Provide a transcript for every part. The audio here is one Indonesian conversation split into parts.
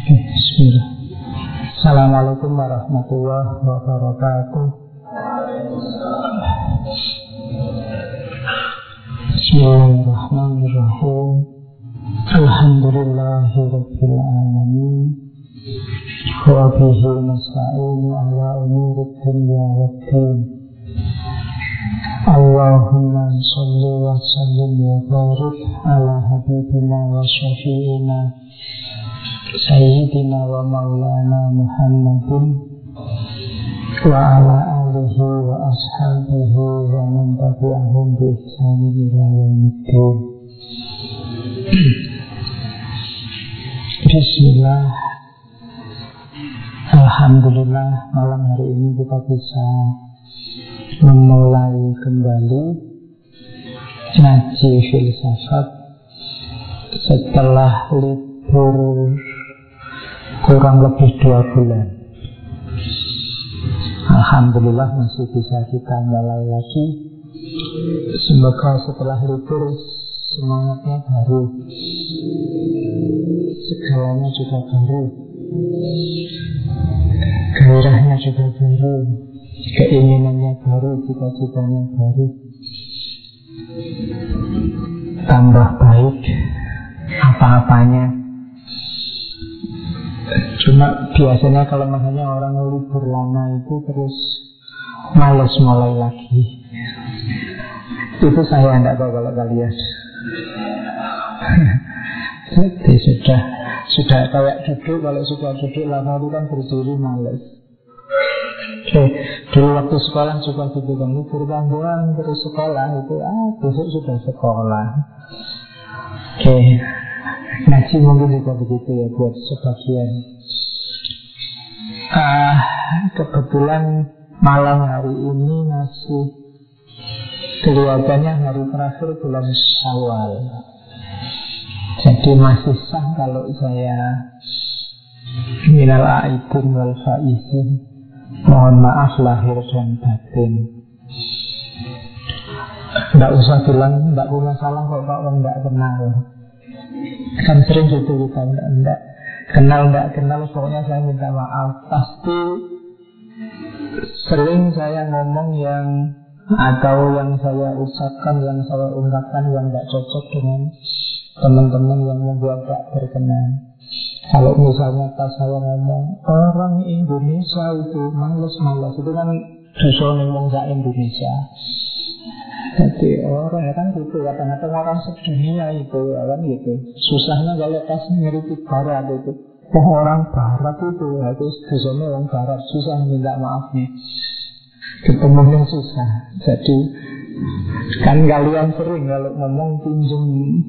Assalamualaikum warahmatullahi wabarakatuh. Bismillahirrahmanirrahim. Alhamdulillahi rabbil alamin. Wa bihi nasta'inu ala umuri dunya waddin. Wa sallim wa barik ala Sayyidina wa maulana Muhammadin wa ala alihi wa ashabihi wa man tabi'ahum bi ihsanin ila. Bismillah. Alhamdulillah malam hari ini kita bisa memulai kembali ngaji filsafat setelah libur kurang lebih dua bulan. Alhamdulillah masih bisa kita mulai lagi. Semoga setelah libur semangatnya baru, segalanya juga baru, gairahnya juga baru, keinginannya baru, cita-citanya baru. Tambah baik apa-apanya Cuma biasanya kalau makanya orang libur lama itu terus males mulai lagi. Itu saya tidak tahu kalau kalian. Jadi sudah sudah kayak duduk kalau sudah duduk lama itu kan berdiri males. Oke, dulu waktu sekolah juga gitu kan libur terus sekolah itu ah besok sudah sekolah. Oke, ngaji mungkin juga begitu ya buat sebagian. Uh, kebetulan malam hari ini masih kelihatannya hari terakhir bulan Syawal. Jadi masih sah kalau saya minal aidin wal faizin. Mohon maaf lahir dan batin. Tidak usah bilang tidak punya salah kok kalau tidak kenal. Kan sering gitu kita tidak Kenal tidak kenal pokoknya saya minta maaf. Pasti sering saya ngomong yang Atau yang saya ucapkan, yang saya ungkapkan Yang tidak cocok dengan teman-teman yang membuat tak berkenan. Kalau misalnya pas saya ngomong Orang Indonesia itu males-males. Itu kan dosa ngomong Indonesia jadi orang ya kan gitu kadang-kadang orang sedunia itu kan gitu. Susahnya kalau pas ngeritik barat itu. Oh orang barat itu itu biasanya orang barat susah minta maafnya ketemunya susah. Jadi kan kalian sering kalau ngomong pinjam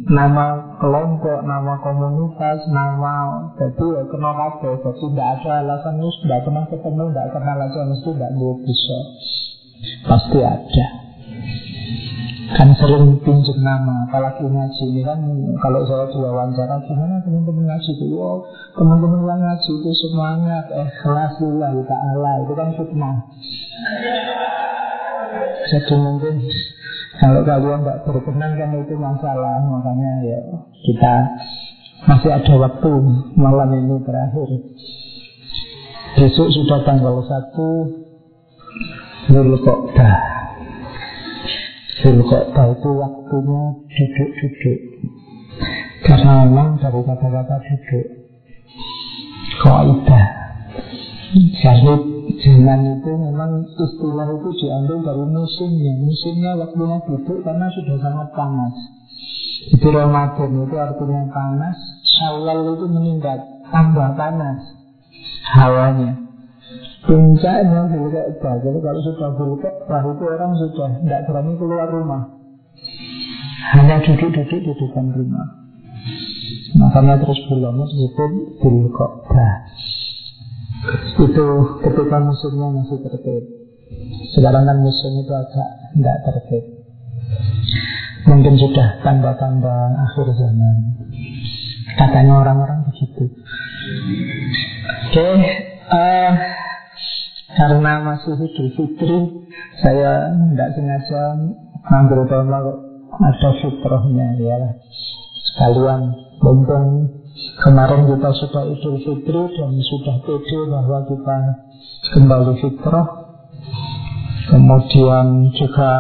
nama kelompok nama komunitas nama jadi ya kena kabel jadi tidak ada alasan tidak pernah ketemu tidak kenal aja mesti tidak bisa. Pasti ada kan sering pinjam nama apalagi ngaji ini kan kalau saya diwawancara gimana teman-teman ngaji itu wow teman-teman yang ngaji itu semangat ikhlas lillahi ta'ala itu kan fitnah jadi mungkin kalau kalian tidak berkenan kan itu masalah makanya ya kita masih ada waktu malam ini terakhir. Besok sudah tanggal 1 Zulqa'dah Zulqa'dah itu waktunya duduk-duduk. Karena memang dari kata-kata duduk. Kaidah Jadi zaman itu memang istilah itu diambil dari musimnya. Musimnya waktunya duduk karena sudah sangat panas. Jadi Ramadan itu artinya panas Syawal itu meningkat Tambah panas Hawanya Puncaknya Zulkaidah Jadi kalau sudah Zulkaidah itu orang sudah tidak berani keluar rumah. Hanya duduk-duduk di depan rumah. Makanya terus bulannya disebut Zulkaidah Itu ketika musimnya masih tertib. Sekarang kan musim itu agak tidak tertib. Mungkin sudah tanda-tanda akhir zaman. Katanya orang-orang begitu. Oke okay, uh, karena masih Idul Fitri Saya tidak sengaja Ngambil tema Ada fitrahnya ya Sekalian Mumpung kemarin kita sudah Idul Fitri dan sudah pede bahwa kita kembali fitrah. Kemudian juga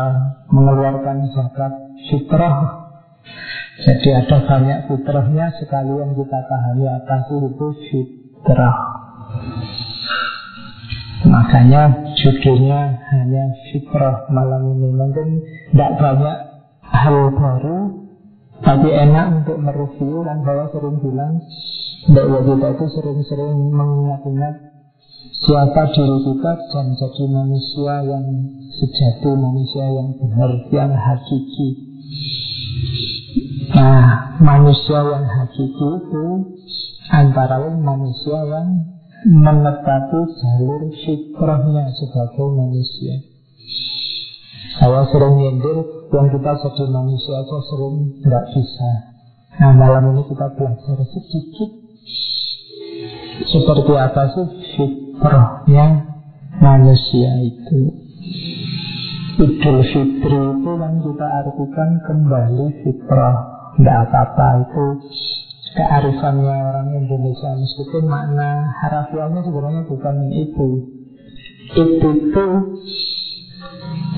mengeluarkan zakat fitrah. Jadi ada banyak fitrahnya sekalian kita pahami apa itu fitrah. Makanya judulnya hanya fitrah malam ini. Mungkin tidak banyak hal baru Tapi enak untuk mereview Dan saya sering bilang Bahwa kita itu sering-sering mengingat-ingat Siapa diri kita dan jadi manusia yang sejati Manusia yang benar, yang hakiki. Nah, manusia yang hakiki itu Antara lain manusia yang menepati jalur fitrahnya sebagai manusia. Saya sering nyindir yang kita jadi manusia aja sering nggak bisa. Nah malam ini kita belajar sedikit seperti apa sih fitrahnya manusia itu. Idul Fitri itu kan kita artikan kembali fitrah. Tidak apa-apa itu kearifannya orang Indonesia meskipun makna harafiahnya sebenarnya bukan itu. Itu tuh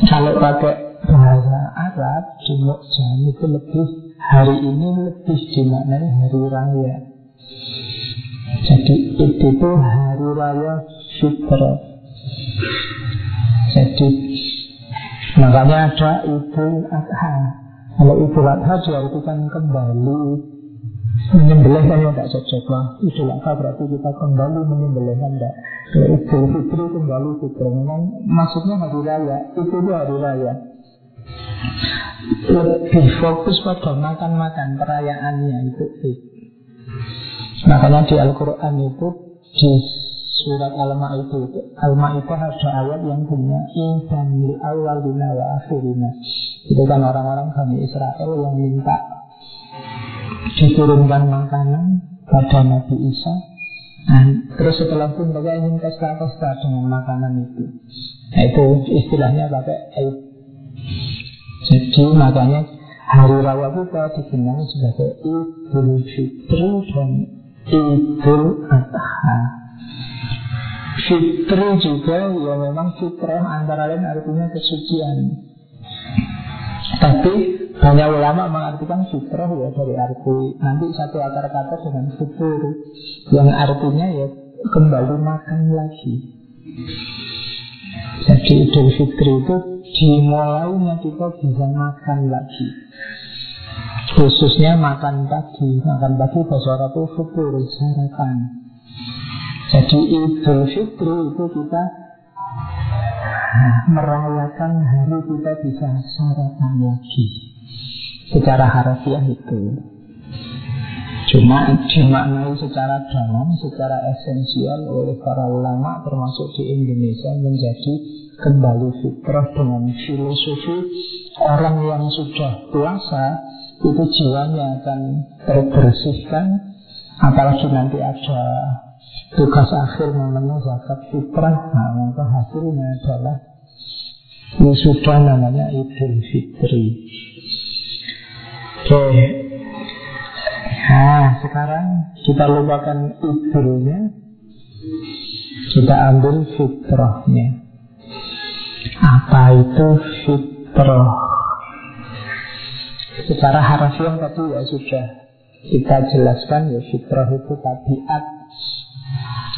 kalau pakai bahasa Arab di Mokjan itu lebih hari ini lebih dimaknai hari raya. Jadi itu tuh hari raya fitrah jadi makanya ada Idul Adha. Kalau Idul Adha diartikan kembali Menyembelih kan ya tidak cocok lah Idul Adha berarti kita kembali menyembelih tidak Idul Fitri kembali fitri Memang maksudnya hari raya. Itu itu hari raya. Lebih fokus pada makan-makan Perayaannya itu Makanya di Al-Quran itu Di surat Al-Ma'idah itu Al-Ma'idah ada ayat yang punya Insan li awalina wa akhirina. Itu kan orang-orang Bani Israel yang minta diturunkan makanan pada Nabi Isa Nah, terus setelah itu mereka ingin pesta-pesta dengan makanan itu. Nah, itu istilahnya pakai aib. Jadi makanya hari raya kita dikenal sebagai Idul Fitri dan Idul Adha. Fitri juga ya memang fitrah antara lain artinya kesucian. Tapi banyak ulama mengartikan fitrah ya dari arti nanti satu akar kata dengan fitur yang artinya ya kembali makan lagi. Jadi Idul Fitri itu dimulainya kita bisa makan lagi. Khususnya makan pagi, makan pagi bahasa Arab itu fitur, sarapan. Jadi Idul Fitri itu kita merayakan hari kita bisa sarapan lagi secara harfiah itu. Cuma dimaknai secara dalam secara esensial oleh para ulama termasuk di Indonesia menjadi kembali fitrah dengan filosofi orang yang sudah puasa itu jiwanya akan terbersihkan apalagi nanti ada tugas akhir namanya zakat fitrah. Nah maka hasilnya adalah wisuda namanya Idul Fitri. Oke. Nah sekarang kita lupakan idulnya. Kita ambil fitrahnya. Apa itu fitrah? Secara harfiah tadi ya sudah kita jelaskan ya fitrah itu tabiat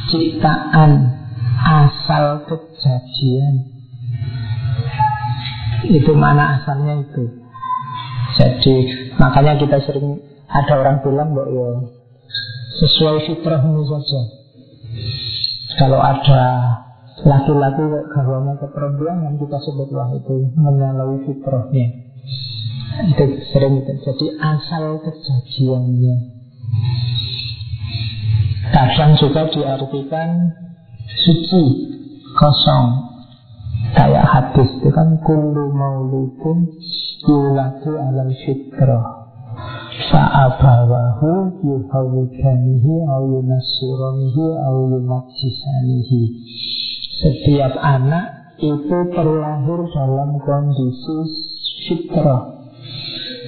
ciptaan asal kejadian. Itu mana asalnya itu? Jadi makanya kita sering ada orang bilang bahwa ya sesuai fitrahmu saja. Kalau ada laki-laki gawanya ke perempuan yang kita sebutlah itu menyalahi fitrahnya. Itu sering itu jadi asal kejadiannya Kadang juga diartikan suci, kosong. Kayak hadis itu kan kullu mauludin yuladu alal fitrah. Fa'abawahu yuhawidanihi au yunasironihi au. Setiap anak itu terlahir dalam kondisi fitrah,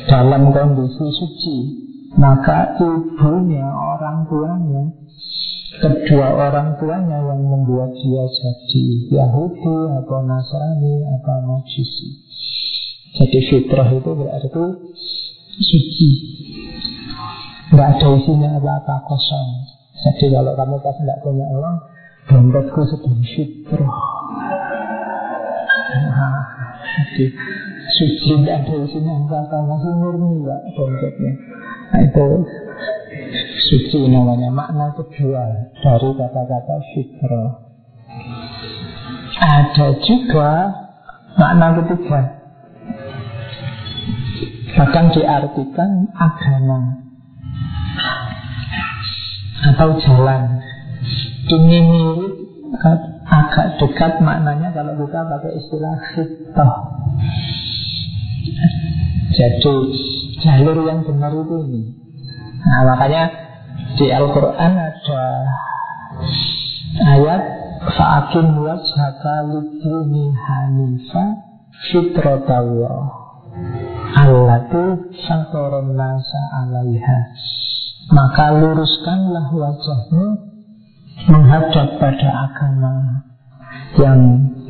dalam kondisi suci. Maka ibunya, orang tuanya Kedua orang tuanya yang membuat dia jadi Yahudi atau Nasrani atau Majusi Jadi fitrah itu berarti suci. Tidak ada isinya apa-apa kosong. Jadi kalau kamu pas tidak punya uang Dompetku sedang fitrah. Nah, Jadi suci tidak ada isinya apa-apa Masih murni ya dompetnya. Nah itu suci namanya. Makna kedua dari kata-kata fitrah ada juga makna ketiga. Bahkan diartikan agama. Atau jalan. Ini mirip agak dekat maknanya kalau kita pakai istilah fitrah Jadi jalur yang benar itu ini. Nah makanya di Al-Quran ada ayat Fa'akin wajhaka lidini hanifa fitratallah Allati syakaron nasa alaiha. Maka luruskanlah wajahmu Menghadap pada agama Yang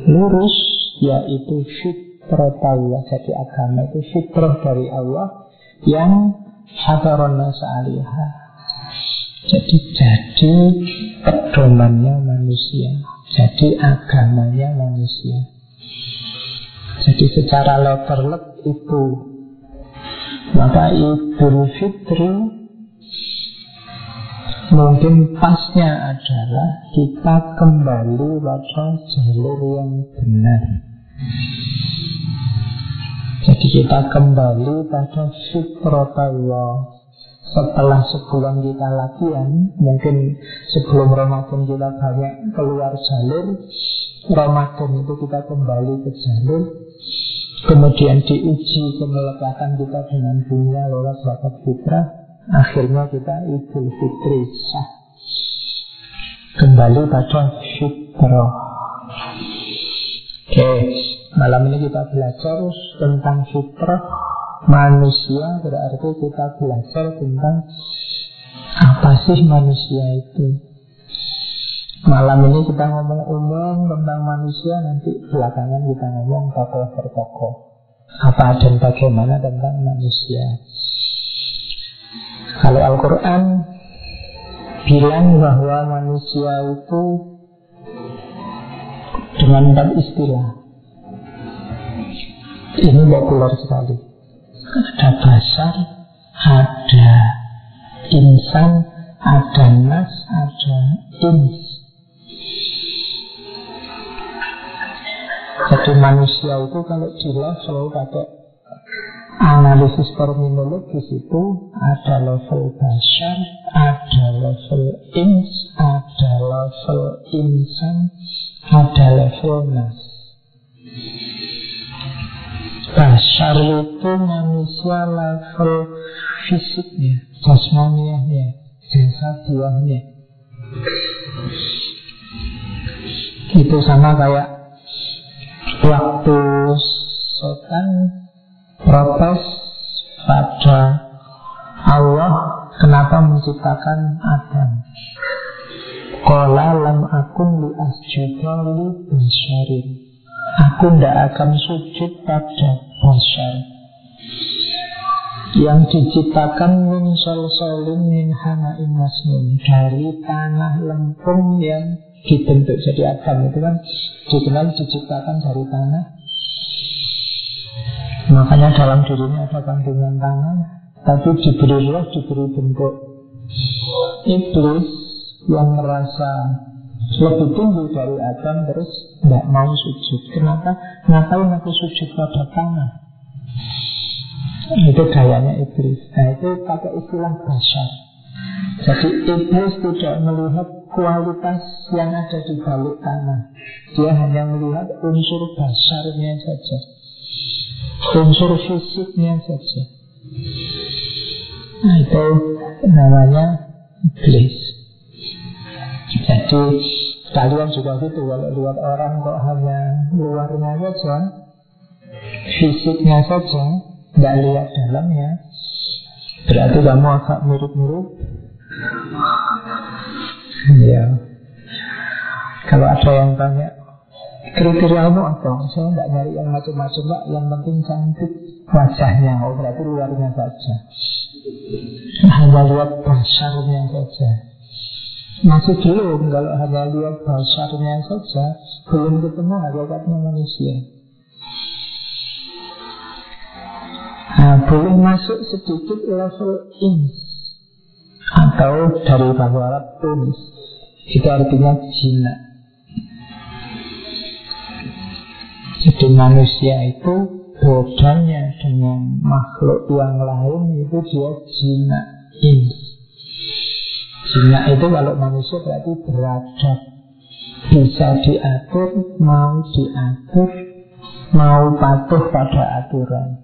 lurus Yaitu fitratallah Jadi agama itu fitrah dari Allah Yang Hadaron alaiha Jadi jadi pedomannya manusia Jadi agamanya manusia. Jadi secara letterlet itu Maka Idul Fitri Mungkin pasnya adalah kita kembali pada jalur yang benar. Jadi kita kembali pada fitrotullah setelah sebulan kita latihan, mungkin sebelum Ramadan kita banyak keluar jalur, Ramadan itu kita kembali ke jalur, kemudian diuji kemelekatan kita dengan dunia lewat bakat fitrah, akhirnya kita idul fitri sah. Kembali pada fitrah. Oke, okay. Malam ini kita belajar tentang fitrah manusia Berarti kita belajar tentang Apa sih manusia itu. Malam ini kita ngomong umum tentang manusia Nanti belakangan kita ngomong tokoh per tokoh. Apa dan bagaimana tentang manusia. Kalau Al-Quran Bilang bahwa manusia itu Dengan empat istilah. Ini populer sekali. Ada basar, ada insan, ada nas, ada ins. Jadi manusia itu kalau di level pakai analisis terminologis itu ada level basar, ada level ins, ada level insan, ada level nas. Basar itu manusia level fisiknya, jasmaniahnya, jasadiahnya. Itu sama kayak waktu setan protes pada Allah kenapa menciptakan Adam. Qala lam akun li asjuda li basyarin. Aku tidak akan sujud pada bashar yang diciptakan min sol-solin min hana'in masnun dari tanah lempung yang dibentuk jadi Adam itu kan dikenal diciptakan dari tanah. Makanya dalam dirinya ada kandungan tanah tapi diberi roh diberi bentuk. Iblis yang merasa lebih tinggi dari Adam terus tidak mau sujud. Kenapa? Ngapain aku sujud pada tanah? Itu gayanya iblis. Nah itu pakai istilah dasar. Jadi iblis tidak melihat kualitas yang ada di balik tanah. Dia hanya melihat unsur dasarnya saja. Unsur fisiknya saja. Nah itu namanya iblis. Jadi kalian juga gitu Kalau lihat orang kok hanya luarnya saja Fisiknya saja Tidak lihat dalamnya Berarti kamu agak mirip-mirip. Ya Kalau ada yang tanya Kriteriamu apa? Saya nggak nyari yang macam-macam Pak Yang penting cantik wajahnya. Oh berarti luarnya saja. Hanya lihat basarnya saja Masih belum Kalau hanya lihat basarnya saja Belum ketemu hakikatnya manusia Nah, boleh masuk sedikit level ins atau dari bahasa Arab ins itu artinya jinak. Jadi manusia itu bedanya dengan makhluk yang lain itu dia jinak ins. Jinak itu kalau manusia berarti beradab bisa diatur, mau diatur, mau patuh pada aturan.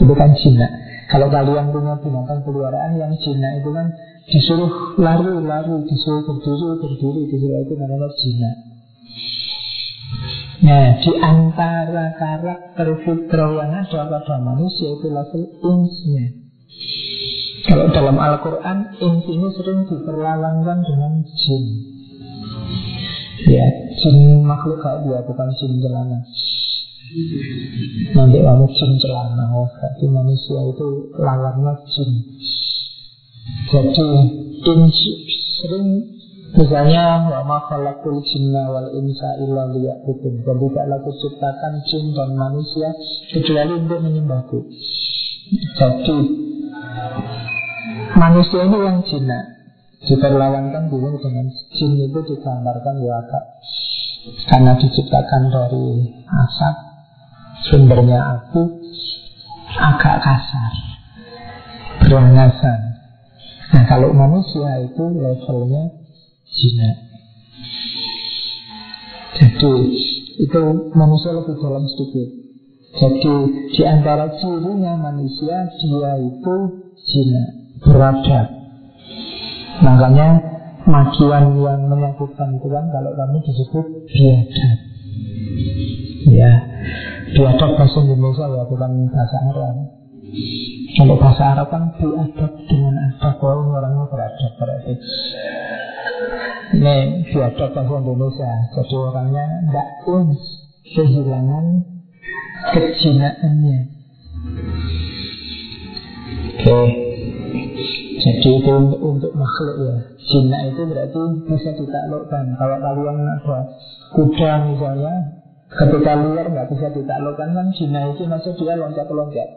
Itu kan jinak. Kalau kalian punya binatang peliharaan yang jinak itu kan disuruh lari-lari, disuruh berdiri, berdiri, disuruh itu namanya jinak. Nah, di antara karakter fitrah yang ada pada manusia itu level insnya. Kalau dalam Al-Quran, ins ini sering diperlawankan dengan jin. Ya, jin makhluk kayak dia, bukan jin celana. Nanti kamu jin celana oh, Berarti manusia itu lawannya jin Jadi jin sering Misalnya wa ma khalaqul wal insa illa liya'budun Dan tidaklah kuciptakan jin dan manusia kecuali untuk menyembahku. Jadi manusia ini yang jinak diperlawankan dulu dengan jin itu digambarkan ya agak karena diciptakan dari asap sumbernya api agak kasar berangasan nah kalau manusia itu levelnya jinak jadi itu manusia lebih dalam sedikit. Jadi di antara cirinya manusia dia itu jinak beradab makanya majuan yang menyakitkan itu kan kalau kami disebut biadab. Ya Biadab bahasa Indonesia ya bukan bahasa Arab. Kalau bahasa Arab kan biadab dengan adab. Kalau orangnya beradab berarti Ini biadab bahasa Indonesia. Jadi orangnya tidak uns Kehilangan kejinaannya. Oke Jadi itu untuk, makhluk ya. Jina itu berarti bisa ditaklukkan. Kalau kalian ada kuda misalnya Ketika liar nggak bisa ditaklukkan kan Jina itu masih dia loncat-loncat.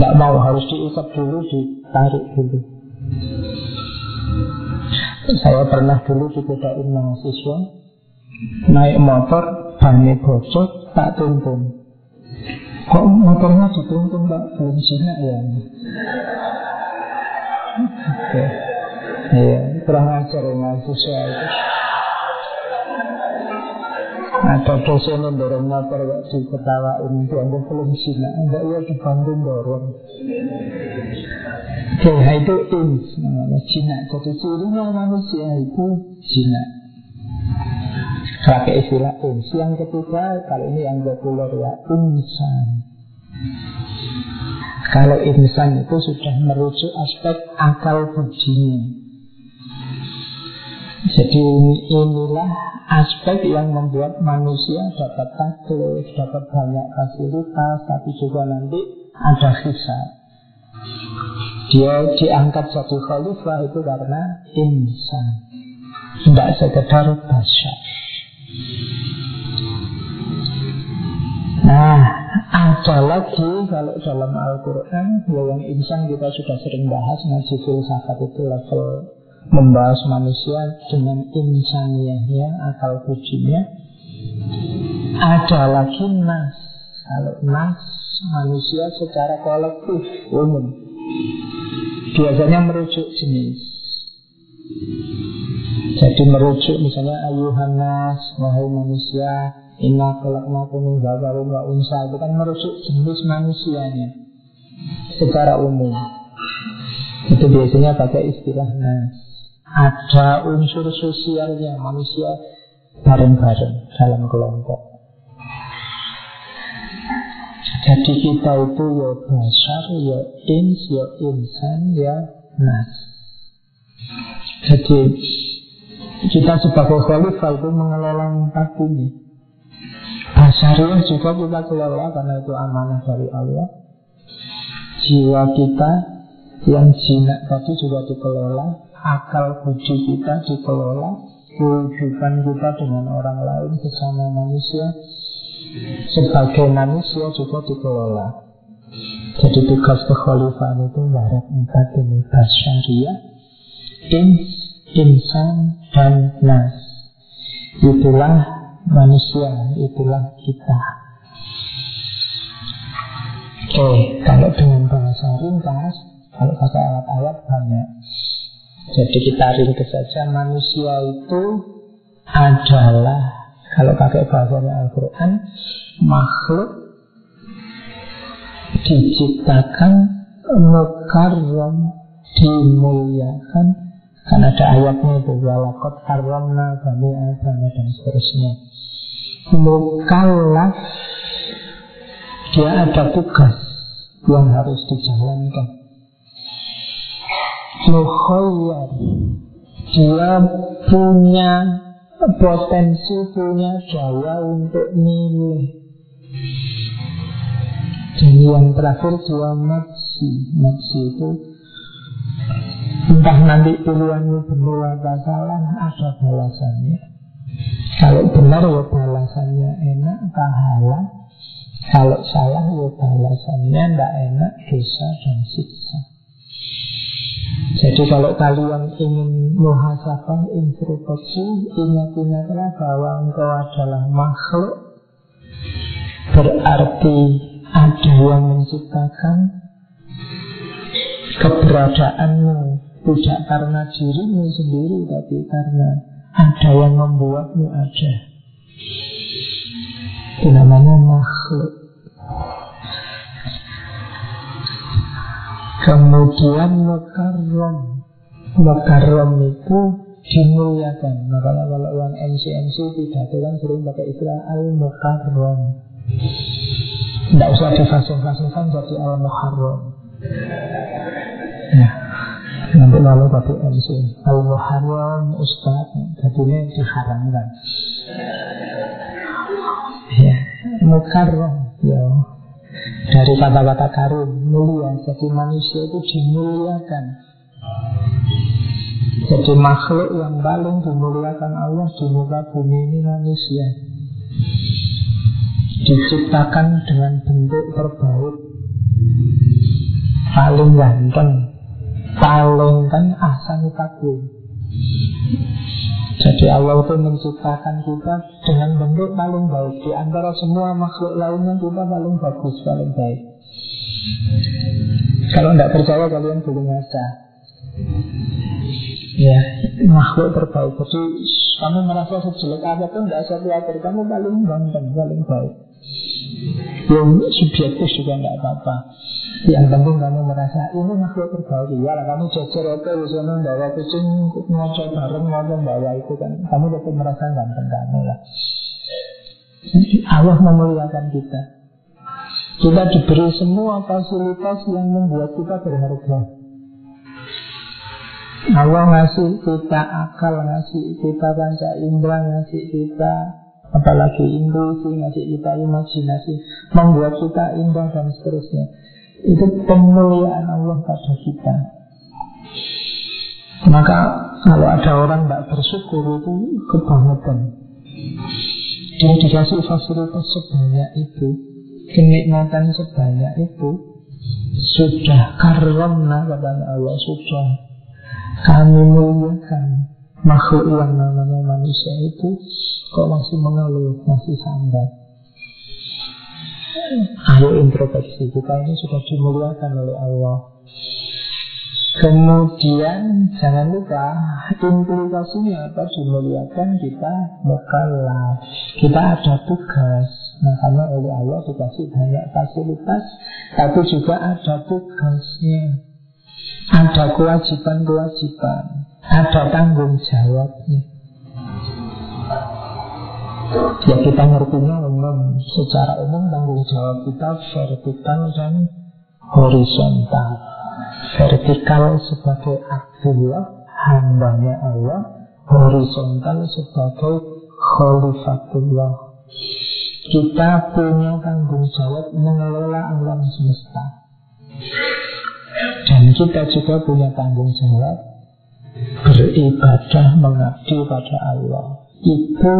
Nggak mau harus diikat dulu Ditarik dulu. Saya pernah dulu dibedain mahasiswa Naik motor Bannya bocor Tak tuntun Kok motornya dituntun Pak Belum Cina ya Iya, kurang ajar mahasiswa itu. Ada dosen yang dorong motor gak diketawain. Dianggap belum sina Enggak ya dibantu dorong. Oke, nah itu ins namanya Cina. Jadi cirinya manusia itu Cina. Pakai istilah ins Yang ketiga, kalau ini yang populer ya Insan Kalau insan itu sudah merujuk aspek akal budinya Jadi inilah aspek yang membuat manusia dapat taklif, dapat banyak fasilitas, tapi juga nanti ada hisab. Dia diangkat satu khalifah itu karena insan, tidak sekedar basyar. Ada lagi kalau dalam Al-Quran ya Yang insan kita sudah sering bahas Ngaji filsafat itu level membahas manusia dengan insaniyahnya, akal budinya. Ada lagi nas. Kalau nas, manusia secara kolektif, umum. Biasanya merujuk jenis. Jadi merujuk misalnya ayuhan nas, wahai manusia, inna kolaknakum babarum wa unsa. Itu kan merujuk jenis manusianya secara umum. Itu biasanya pakai istilah nas ada unsur sosialnya manusia bareng-bareng dalam kelompok. Jadi kita itu ya besar, ya ins, ya insan, ya nas. Jadi kita sebagai khalifah itu mengelola empat ini. Basariah juga kita kelola karena itu amanah dari Allah. Jiwa kita yang jinak tadi juga dikelola, akal budi kita dikelola, kehidupan kita dengan orang lain sesama manusia sebagai manusia juga dikelola. Jadi tugas kekhalifahan itu garap empat ini Basyariah, ins, insan, dan nas Itulah manusia, itulah kita. Oke, kalau dengan bahasa ringkas Kalau pakai alat-alat banyak. Jadi kita ringkas saja Manusia itu adalah kalau pakai bahasanya Al-Quran Makhluk Diciptakan Mukarram Dimuliakan. Kan ada ayatnya itu Walakot haramna bani adam dan seterusnya Mukallaf Dia ada tugas Yang harus dijalankan. Mukhayyar Dia punya potensi punya daya untuk milih. Dan yang terakhir dua maksi maksi itu entah nanti pilihanmu benar atau salah ada balasannya kalau benar ya balasannya enak pahala. Kalau salah ya balasannya tidak enak dosa dan siksa. Jadi kalau kalian ingin muhasabah introspeksi, ingat-ingatlah bahwa engkau adalah makhluk. Berarti ada yang menciptakan Keberadaanmu. Tidak karena dirimu sendiri Tapi karena ada yang membuatmu ada. Itu namanya makhluk. Kemudian mukarram. Mukarram itu dimuliakan. Makanya kalau yang MC-MC tidak kan sering pakai istilah al-mukarram. Tidak usah difasung-fasungkan jadi al-muharram Ya Nanti lalu pakai MC Al-muharram Ustaz. Jadi ini diharamkan Ya Mukarram Ya. Dari kata-kata karim mulia. Jadi manusia itu dimuliakan. Jadi makhluk yang paling dimuliakan Allah di muka bumi ini manusia. Diciptakan dengan bentuk terbaik. Paling ganteng paling kan ahsan takwim jadi Allah itu menciptakan kita dengan bentuk paling baik. Di antara semua makhluk lainnya kita paling bagus, paling baik. Kalau tidak percaya kalian boleh ngaca Ya, makhluk terbaik. Jadi kamu merasa sejelek apa pun tidak usah khawatir. Kamu paling ganteng, paling baik. Yang subjektif juga tidak apa-apa yang penting kamu merasa ini makhluk terbaik. Ya lah kamu jajar oke Misalnya bawa kucing Ngocok bareng Ngocok bawa itu kan. Kamu tetap merasa ganteng kamu lah. Allah memuliakan kita. Kita diberi semua fasilitas Yang membuat kita berharga. Allah ngasih kita akal Ngasih kita panca indera Ngasih kita apalagi intuisi Ngasih kita imajinasi Membuat kita indah dan seterusnya itu pemuliaan Allah pada kita. Maka kalau ada orang tidak bersyukur itu kebangetan. Dia dikasih fasilitas sebanyak itu Kenikmatan sebanyak itu Sudah karena katanya Allah Sudah kami muliakan Makhluk yang namanya manusia itu Kok masih mengeluh, masih sambat Ayo introspeksi kita ini sudah dimuliakan oleh Allah Kemudian jangan lupa implikasinya apa dimuliakan kita mukallaf. Kita ada tugas. Makanya oleh Allah dikasih banyak fasilitas, tapi juga ada tugasnya. Ada kewajiban-kewajiban, ada tanggung jawabnya. Ya kita ngertinya umum. Secara umum tanggung jawab kita vertikal dan horizontal. Vertikal sebagai Abdullah Hambanya Allah. Horizontal sebagai Khalifatullah. Kita punya tanggung jawab mengelola alam semesta. Dan kita juga punya tanggung jawab Beribadah mengabdi pada Allah itu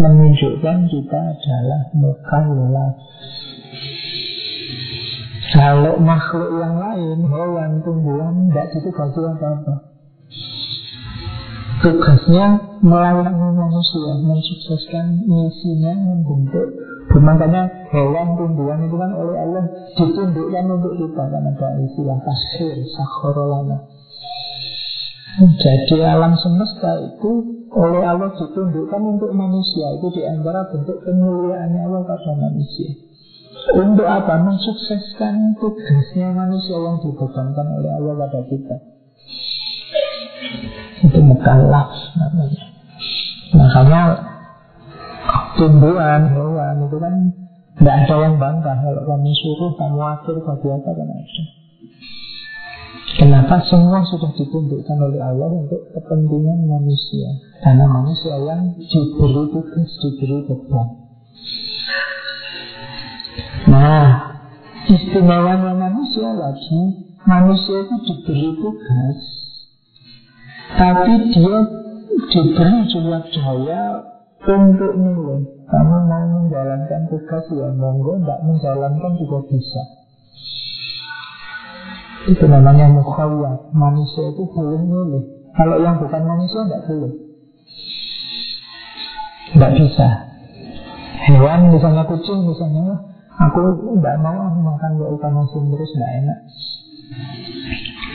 menunjukkan kita adalah mukallaf. Kalau makhluk yang lain, hewan, tumbuhan, tidak ditugasi apa-apa. Tugasnya melayani manusia, mensukseskan misinya membentuk. Makanya hewan, tumbuhan itu kan oleh Allah ditundukkan untuk kita karena ada istilah tasir, sakhorolana. Jadi alam semesta itu oleh Allah ditundukkan untuk manusia. Itu di antara bentuk kemuliaan Allah pada manusia. Untuk apa? Mensukseskan tugasnya manusia yang dibebankan oleh Allah pada kita. Itu mukallaf namanya. Makanya tumbuhan, hewan itu kan tidak ada yang bangga Kalau kamu suruh, kamu atur, bagi apa kan Kenapa semua sudah ditundukkan oleh Allah untuk kepentingan manusia? Karena manusia yang diberi tugas, diberi beban. Nah, istimewanya manusia lagi Manusia itu diberi tugas. Tapi dia diberi juga daya untuk milih. Kamu mau menjalankan tugas ya monggo, tidak menjalankan juga bisa itu namanya mukhawat. Manusia itu boleh milih. Kalau yang bukan manusia tidak boleh. Tidak bisa. Hewan misalnya kucing misalnya Aku tidak mau makan ikan asin terus tidak enak.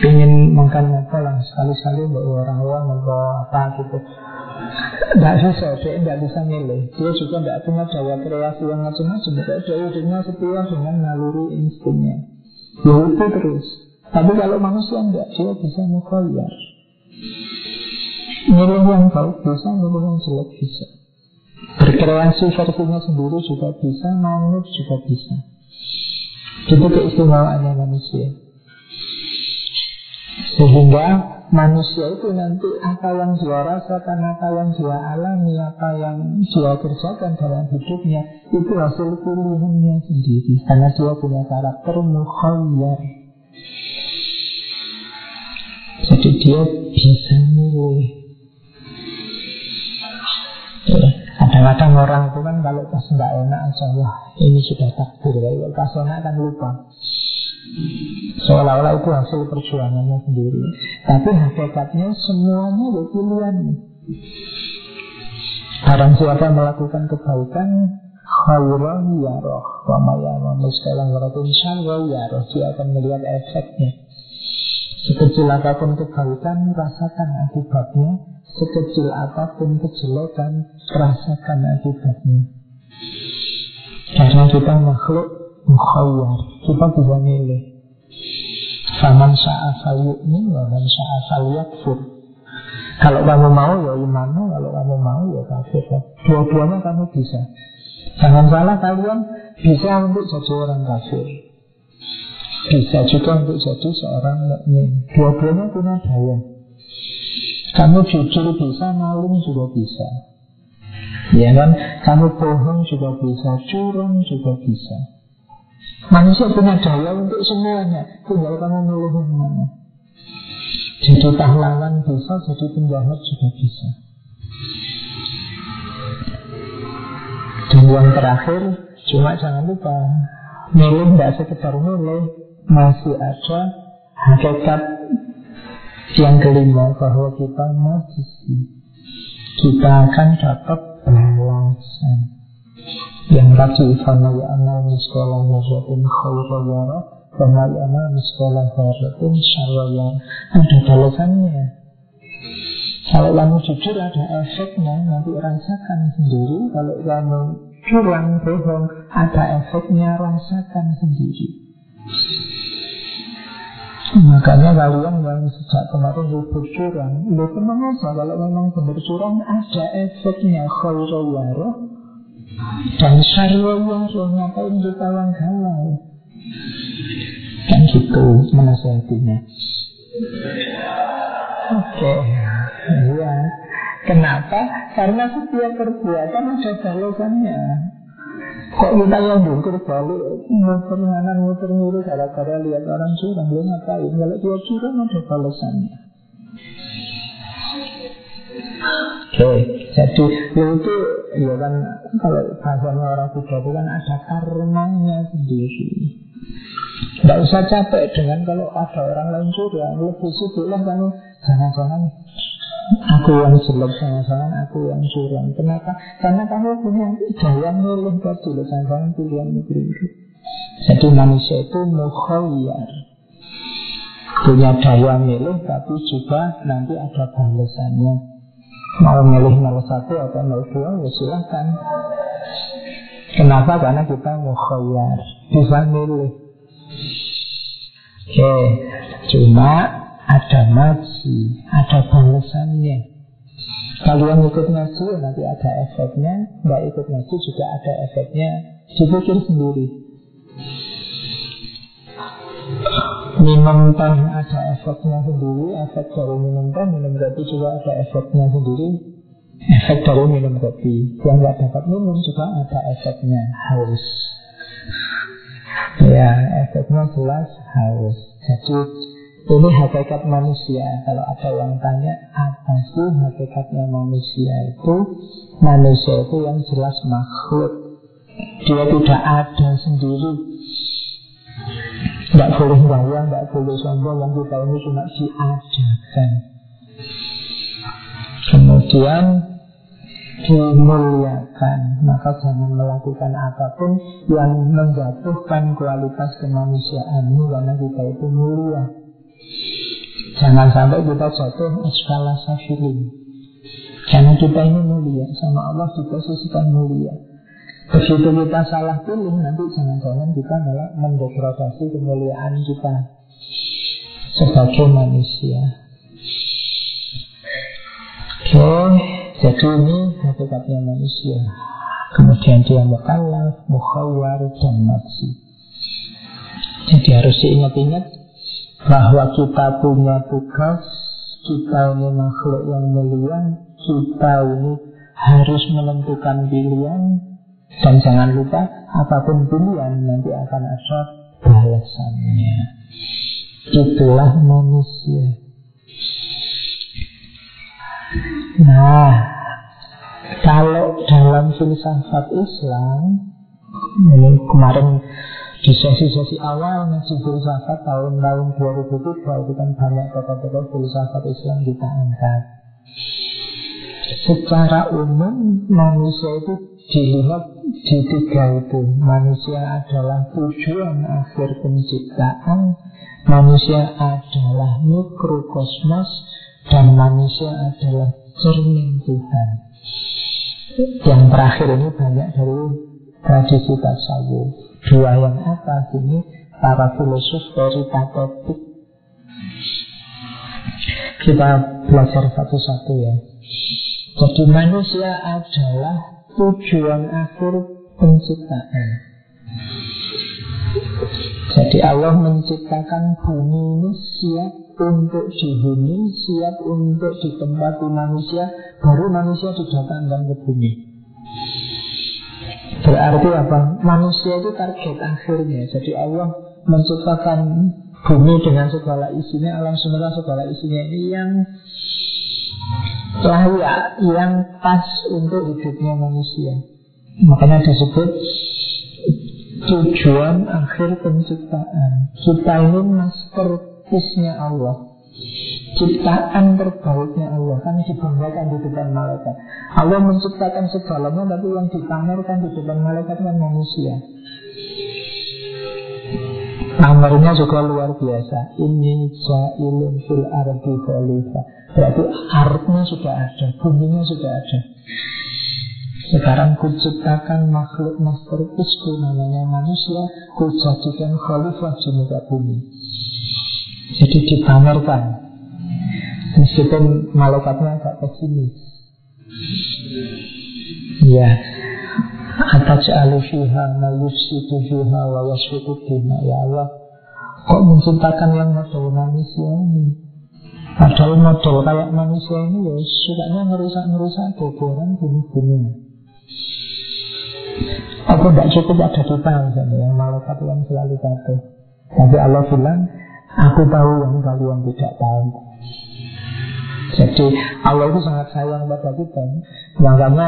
Ingin makan apa lah Sekali-sekali orang orang atau apa gitu. Tidak bisa, dia tidak bisa milih. Dia juga tidak punya daya kreasi yang macam-macam. Dia hidupnya setia dengan naluri instingnya. Ya itu terus tapi kalau manusia enggak, dia bisa mukhayyar. Milih yang baik bisa, milih yang jelek bisa. Berkreasi versinya sendiri juga bisa, manut juga bisa. Itu keistimewaannya manusia. Sehingga manusia itu nanti apa yang dia rasakan, apa yang dia alami, apa yang dia kerjakan dalam hidupnya, itu hasil pilihannya sendiri. Karena dia punya karakter mukhayyar. Jadi dia bisa ya, Kadang-kadang orang itu kan kalau pas tidak enak aja Wah ini sudah takdir Kalau pas enak kan lupa. Seolah-olah itu hasil perjuangannya sendiri. Tapi hakikatnya semuanya ya pilihan Barang siapa melakukan kebaikan Khairan yaroh Wa mayama muskalah waratun syarwa yaroh Dia akan melihat efeknya Sekecil apa pun kebaikan, rasakan akibatnya. Sekecil apa pun kejelekan, rasakan akibatnya. Karena kita makhluk mukhayyar, kita bisa milih. Faman sa'afal yu'min wa man sa'afal yakfur. Kalau kamu mau ya iman, kalau kamu mau ya kafir. Dua-duanya kamu bisa. Jangan salah kalian bisa untuk jadi orang kafir. Bisa juga untuk jadi seorang mukmin. Dua-duanya punya daya. Kamu jujur bisa, maling juga bisa. Ya kan? Kamu bohong juga bisa, curang juga bisa. Manusia punya daya untuk semuanya. Tinggal kamu milih mana. Jadi pahlawan bisa, jadi penjahat juga bisa. Yang terakhir, cuma jangan lupa Milih tidak sekedar milih masih ada hakikat yang kelima bahwa kita masih kita akan dapat balasan. Yang tadi fana ya amal miskola wajatin khawra fana ya amal miskola wajatin syarwa ada balasannya kalau kamu jujur ada efeknya nanti rasakan sendiri. Kalau kamu curang bohong ada efeknya rasakan sendiri. Makanya kalian yang sejak kemarin ribut curang Lu tenang kalau memang benar curang Ada efeknya. Khairul Dan syariah ngapain kita orang galau Kan gitu menasihatinya. Oke Iya Kenapa? Karena setiap perbuatan ada balasannya Kok kita yang jungkir balik Muter kanan, muter kiri Gara-gara lihat orang curang Dia ngapain? Kalau dia curang ada balasannya Oke, jadi itu ya kan kalau bahasanya orang Buddha itu kan ada karmanya sendiri. Tidak usah capek dengan kalau ada orang lain curang Lebih sibuk lah kamu Jangan-jangan Aku yang jelek jangan-jangan aku yang curang. Kenapa? Karena kamu punya daya milih tadi Jangan-jangan pilihan itu. Jadi manusia itu mukhawiyar. Punya daya milih Tapi juga nanti ada balasannya. Mau milih 01 atau 02 ya silahkan Kenapa? Karena kita mukhawiyar. Bisa milih. Oke, cuma ada ngaji, ada balasannya. Kalian ikut ngaji nanti ada efeknya, nggak ikut ngaji juga ada efeknya. Dipikir sendiri. Minum teh ada efeknya sendiri, efek dari minum teh, minum kopi juga ada efeknya sendiri. Efek dari minum kopi Yang nggak dapat minum juga ada efeknya Haus Ya, efeknya jelas haus. Jadi ini hakikat manusia. Kalau ada yang tanya apa sih hakikatnya manusia itu? Manusia itu yang jelas makhluk. Dia tidak ada sendiri. Tidak boleh bayang, tidak boleh sombong. Yang kita ini cuma diadakan. Kemudian dimuliakan Maka jangan melakukan apa pun Yang menjatuhkan kualitas kemanusiaanmu Karena kita itu mulia Jangan sampai kita jatuh Eskala safilin Karena kita ini mulia Sama Allah diposisikan mulia. Begitu kita salah pilih Nanti jangan-jangan kita malah mendegradasi kemuliaan kita Sebagai manusia. Oke. Jadi ini hakikatnya manusia. Kemudian dia mukallaf, mukhawar, dan nafsi. Jadi harus diingat-ingat Bahwa kita punya tugas Kita ini makhluk yang mulia Kita ini harus menentukan pilihan. Dan jangan lupa Apa pun pilihan nanti akan ada balasannya. Itulah manusia. Nah, kalau dalam filsafat Islam, ini kemarin di sesi-sesi awal ngaji filsafat tahun-tahun 2003 itu kan banyak tokoh-tokoh filsafat Islam kita angkat. Secara umum manusia itu dilihat di tiga itu. Manusia adalah tujuan akhir penciptaan, manusia adalah mikrokosmos, dan manusia adalah cermin Tuhan. Yang terakhir ini banyak dari tradisi tasawuf. Dua yang atas ini para filosof dari patetik. Kita belajar satu-satu ya. Jadi manusia adalah tujuan akhir penciptaan. Jadi Allah menciptakan bumi ini siap untuk dihuni, siap untuk ditempati manusia, baru manusia didatangkan ke bumi. Berarti apa? Manusia itu target akhirnya. Jadi Allah menciptakan bumi dengan segala isinya, alam semesta segala isinya ini yang layak, yang pas untuk hidupnya manusia. Makanya disebut tujuan akhir penciptaan. Kita ini master Pisnya Allah Ciptaan terbaiknya Allah. Kan dibanggakan di depan malaikat. Allah menciptakan segalanya Tapi yang dipamerkan di depan malaikat kan manusia. Pamernya juga luar biasa. Ini ja'ilun fil ardi khalifah Berarti artnya sudah ada Buminya sudah ada. Sekarang kuciptakan makhluk masterpieceku namanya manusia Kujadikan khalifah di muka bumi jadi dipamerkan Meskipun malaikatnya agak pesimis. Ya. Ataj'alu fiha ma yufsidu fiha wa yasfiku Ya Allah. Kok menciptakan yang model manusia ini? Padahal model kayak manusia ini ya Sukanya ngerusak-ngerusak gogoran bumi-bumi. Apa tidak cukup ada kita misalnya Yang malaikat yang selalu patuh Tapi Allah bilang Aku tahu yang kalian tidak tahu Jadi Allah itu sangat sayang pada kita Makanya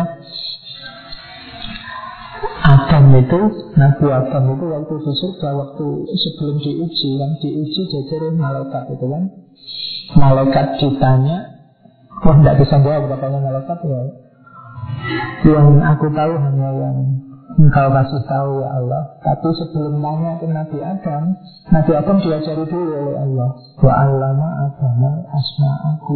Adam itu, Nabi Adam itu waktu di surga, waktu sebelum diuji, yang diuji jajarin malaikat itu kan. Malaikat ditanya, wah tidak bisa jawab katanya malaikat ya. Yang aku tahu hanya yang engkau kasih tahu ya Allah. Tapi sebelum nanya ke Nabi Adam, Nabi Adam diajari dulu oleh Allah. Wa allama agama asma'aku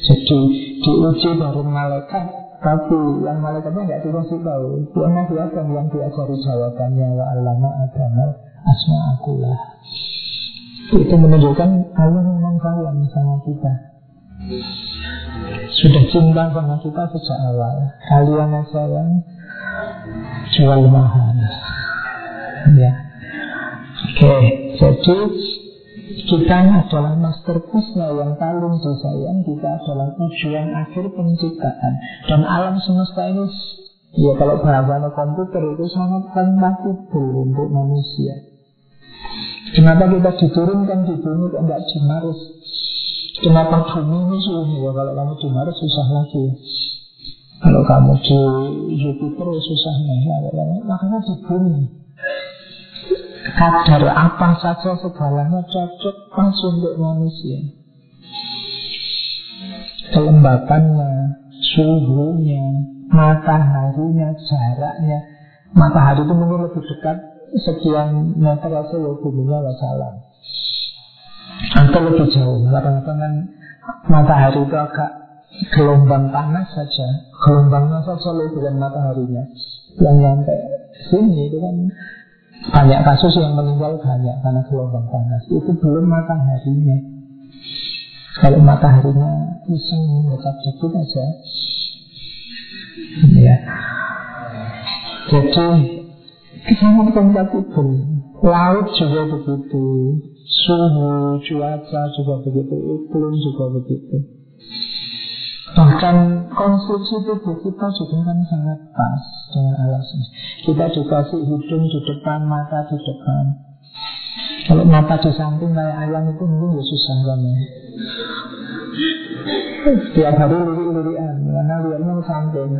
Jadi diuji dari malaikat. Tapi yang malaikatnya nggak dikasih tahu Dia Nabi Adam yang diajari jawabannya. Wa alama agama asma akulah Itu menunjukkan Allah memang sayang sama kita. Sudah cinta sama kita sejak awal. Kalian yang jual mahal Ya. Oke, jadi kita adalah masterpiece-nya yang paling disayang Kita adalah tujuan akhir penciptaan. Dan alam semesta ini Ya kalau bahasa komputer itu sangat kompatibel untuk manusia. Kenapa kita diturunkan di bumi kok enggak di Mars? Kenapa bumi ini sulit ya Kalau kamu di Mars susah lagi Kalau kamu di Jupiter susah nih Makanya di bumi kadar apa saja segalanya cocok pas untuk manusia. Kelembapannya, suhunya, mataharinya, jaraknya. Matahari itu mungkin lebih dekat sekian meter aja ya buminya salah. Atau lebih jauh. Kadang-kadang kan matahari itu agak gelombang panas saja. Gelombangnya saja lebih dengan mataharinya. Yang nyampe sini itu kan banyak kasus yang meninggal banyak karena gelombang panas. Itu belum mataharinya. Kalau mataharinya iseng dekat dikit aja. Ya. Jadi sangat kompatibel. Laut juga begitu. Suhu, cuaca juga begitu. Iklim juga begitu. Bahkan konstruksi tubuh kita juga kan sangat pas dengan semesta. Kita dikasih hidung di depan, mata di depan. Kalau mata di samping kayak ayam itu mungkin ya susah banget. Tiap hari lirik-lirikan, karena lihatnya samping.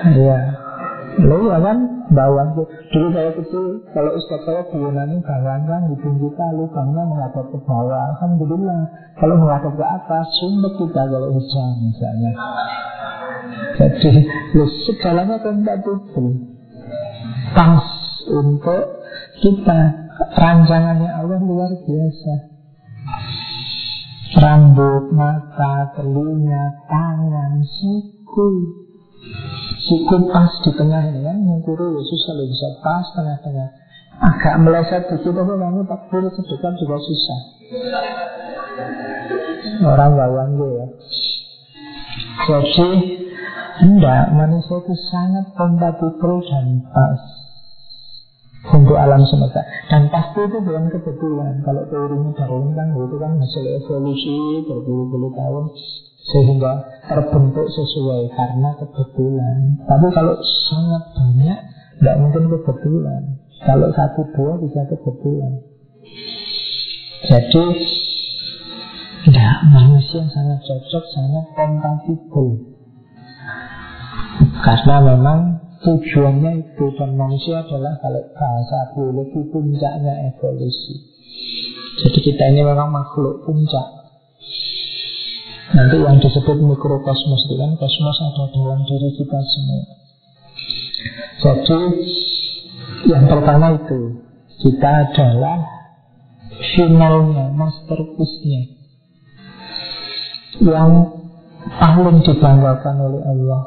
Iya. Lalu ya kan bawang Dulu saya kecil Kalau ustaz saya ini bawang kan Hidung kita lubangnya menghadap ke bawah. Alhamdulillah. Kalau menghadap ke atas Sumpah kita kalau hujan misalnya. Jadi ya, Segalanya kompatibel Pas untuk kita Rancangannya Allah luar biasa. Rambut, mata, telinga, tangan, siku Cukup pas di tengah ini kan ya susah loh bisa pas tengah-tengah. Agak meleset dikit tapi kamu takbir sedekat juga susah. Orang bawang ya. Jadi Enggak, manusia itu sangat kompatibel dan pas. Untuk alam semesta. Dan pasti itu bukan kebetulan. Kalau teorinya Darwin kan itu kan hasil evolusi berpuluh-puluh tahun sehingga terbentuk sesuai karena kebetulan. Tapi kalau sangat banyak, tidak mungkin kebetulan. Kalau satu dua bisa kebetulan. Jadi tidak manusia sangat cocok, sangat kompatibel. Karena memang tujuannya itu dan manusia adalah kalau bahasa biologi puncaknya evolusi. Jadi kita ini memang makhluk puncak Nanti yang disebut mikrokosmos itu kan kosmos ada dalam diri kita semua. Jadi yang pertama itu kita adalah finalnya, masterpiece-nya yang paling dibanggakan oleh Allah.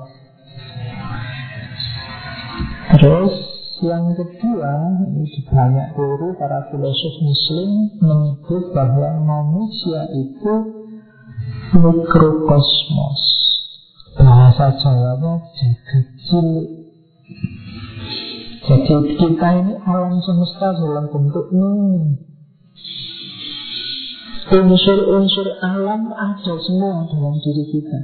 Terus yang kedua, ini banyak teori para filosof muslim menyebut bahwa manusia itu mikrokosmos bahasa Jawanya jagat cilik. Jadi kita ini alam semesta dalam bentuk ini. Unsur-unsur alam ada semua dalam diri kita.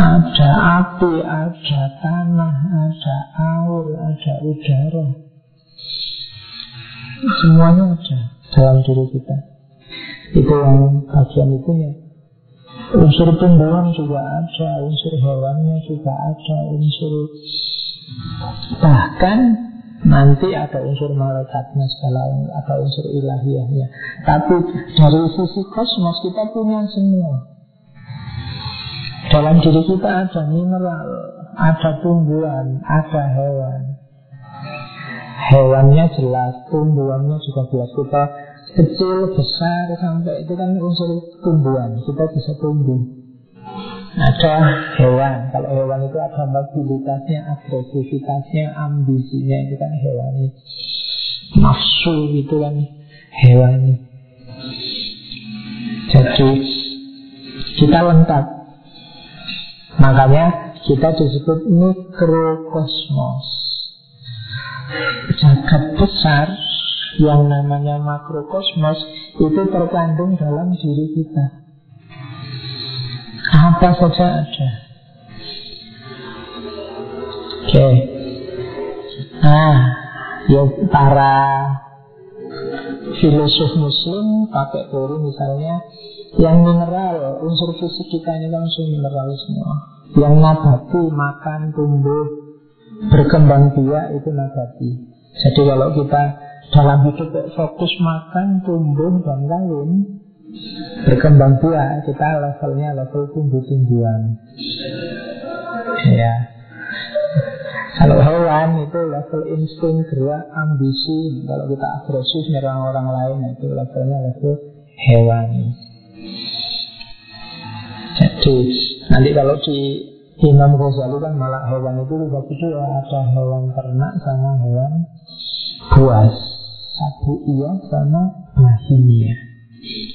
Ada api, ada tanah, ada air, ada udara. Semuanya ada dalam diri kita. Itu yang bagian itu ya. Unsur tumbuhan juga ada, unsur hewannya juga ada, unsur bahkan nanti ada unsur malaikatnya segala ada unsur ilahiyahnya. Tapi dari sisi kosmos kita punya semua. Dalam diri kita ada mineral, ada tumbuhan, ada hewan. Hewannya jelas, tumbuhannya juga jelas. Kita kecil, besar, sampai itu kan unsur tumbuhan. Kita bisa tumbuh. Ada hewan. Kalau hewan itu ada mobilitasnya, agresivitasnya, ambisinya. Itu kan hewani. Nafsu itu kan hewani. Jadi kita lengkap. Makanya kita disebut mikrokosmos. Jagat besar yang namanya makrokosmos itu terkandung dalam diri kita. Apa saja ada. Oke. Okay. Nah, ya para filosof muslim pakai teori misalnya yang mineral, unsur fisik kita ini unsur mineral semua. Yang nabati, makan, tumbuh, berkembang biak itu nabati. Jadi kalau kita dalam hidup fokus makan, tumbuh, dan kawin Berkembang biak Kita levelnya level tumbuh-tumbuhan. Ya. Kalau hewan itu level insting, gerak, ambisi. Kalau kita agresif menyerang orang lain Itu levelnya level hewan. Jadi nanti kalau di Imam Ghazali kan malah hewan itu dibagi dua Ada hewan ternak sama hewan buas satu iya sama bahimia.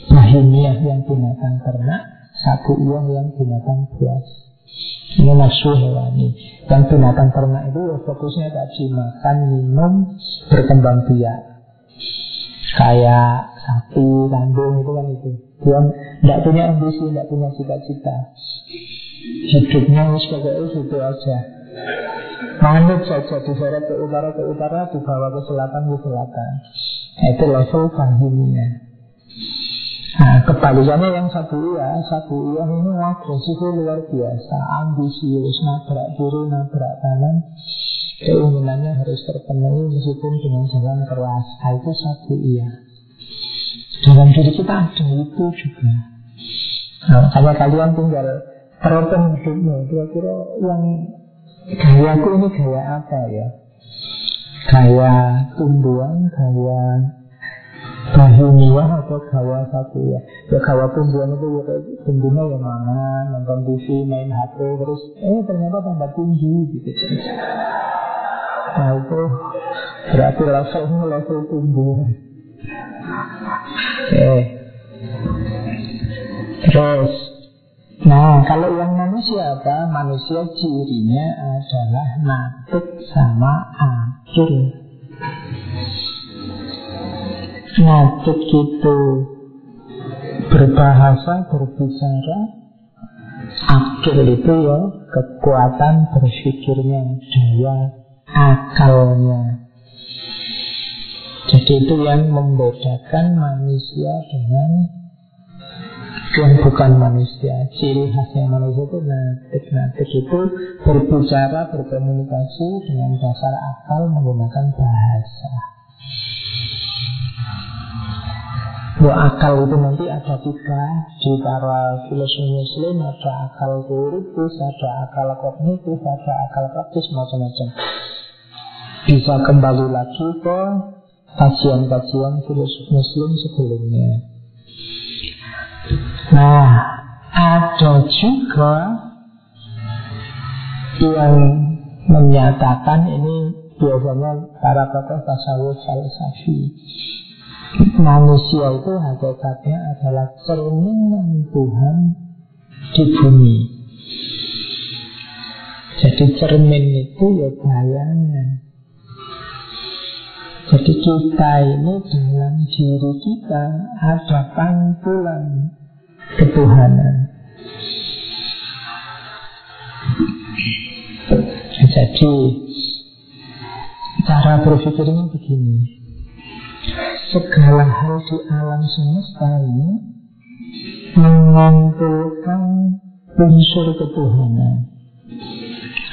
Bahimia yang binatang ternak, satu iya yang binatang buas. Ini nafsu hewani. Yang binatang ternak itu ya fokusnya tadi makan, minum, berkembang biak. Kayak sapi, kambing itu kan itu. Dia tidak punya ambisi, tidak punya cita-cita. Hidupnya sebagai itu aja. Manut saja diseret ke utara ke utara Dibawa ke selatan ke selatan Itu level bahimnya Nah kebalikannya yang satu ya. Satu ya ini agresifnya luar biasa. Ambisius Nabrak kiri nabrak kanan. Keinginannya harus terpenuhi Meskipun dengan jalan keras. Nah, Itu satu iya Dalam diri kita ada itu juga. Nah, kalau kalian tinggal teropong hidupnya. Kira-kira yang Gayaku ini gaya apa ya? Gaya tumbuhan, gaya bahimia atau gaya satu ya Ya gaya tumbuhan itu ya tumbuhnya ya mana Nonton TV, main HP Terus eh ternyata tambah tinggi gitu Nah itu berarti levelnya level tumbuh okay. Terus Nah, kalau yang manusia apa? Manusia cirinya adalah natik sama akil. Natik itu berbahasa, berbicara. Akil itu ya kekuatan berpikirnya, daya akalnya. Jadi itu yang membedakan manusia dengan yang bukan manusia. Ciri khasnya manusia itu natik Natik itu berbicara, berkomunikasi dengan dasar akal menggunakan bahasa. Bahwa akal itu nanti ada tiga Di para filosofi muslim Ada akal teoritis, ada akal kognitif, ada akal praktis Macam-macam. Bisa kembali lagi ke kajian-kajian filosofi muslim sebelumnya Nah, ada juga yang menyatakan ini biasanya para tokoh tasawuf falsafi manusia itu hakikatnya adalah cerminan Tuhan di bumi. Jadi cermin itu ya bayangan. Jadi kita ini dalam diri kita ada pantulan ketuhanan. Jadi cara berpikirnya begini. Segala hal di alam semesta ini mengumpulkan unsur ketuhanan.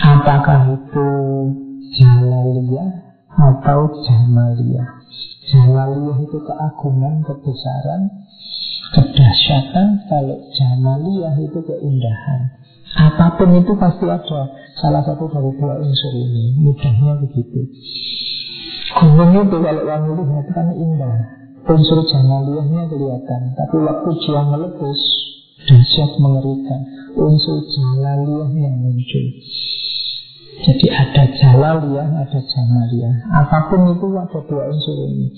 Apakah itu jalaliyah atau jamaliyah? Jalaliyah itu keagungan, kebesaran, kedahsyatan. Kalau jamaliyah itu keindahan. Apa pun itu pasti ada salah satu dari dua unsur ini. Mudahnya begitu. Gunung itu kalau yang melihat kan indah. Unsur jamaliyahnya kelihatan. Tapi waktu dia meletus, dahsyat mengerikan. Unsur jalaliyah yang muncul. Jadi ada jalaliyah, ada jamaliyah. Apa pun itu ada dua unsur ini.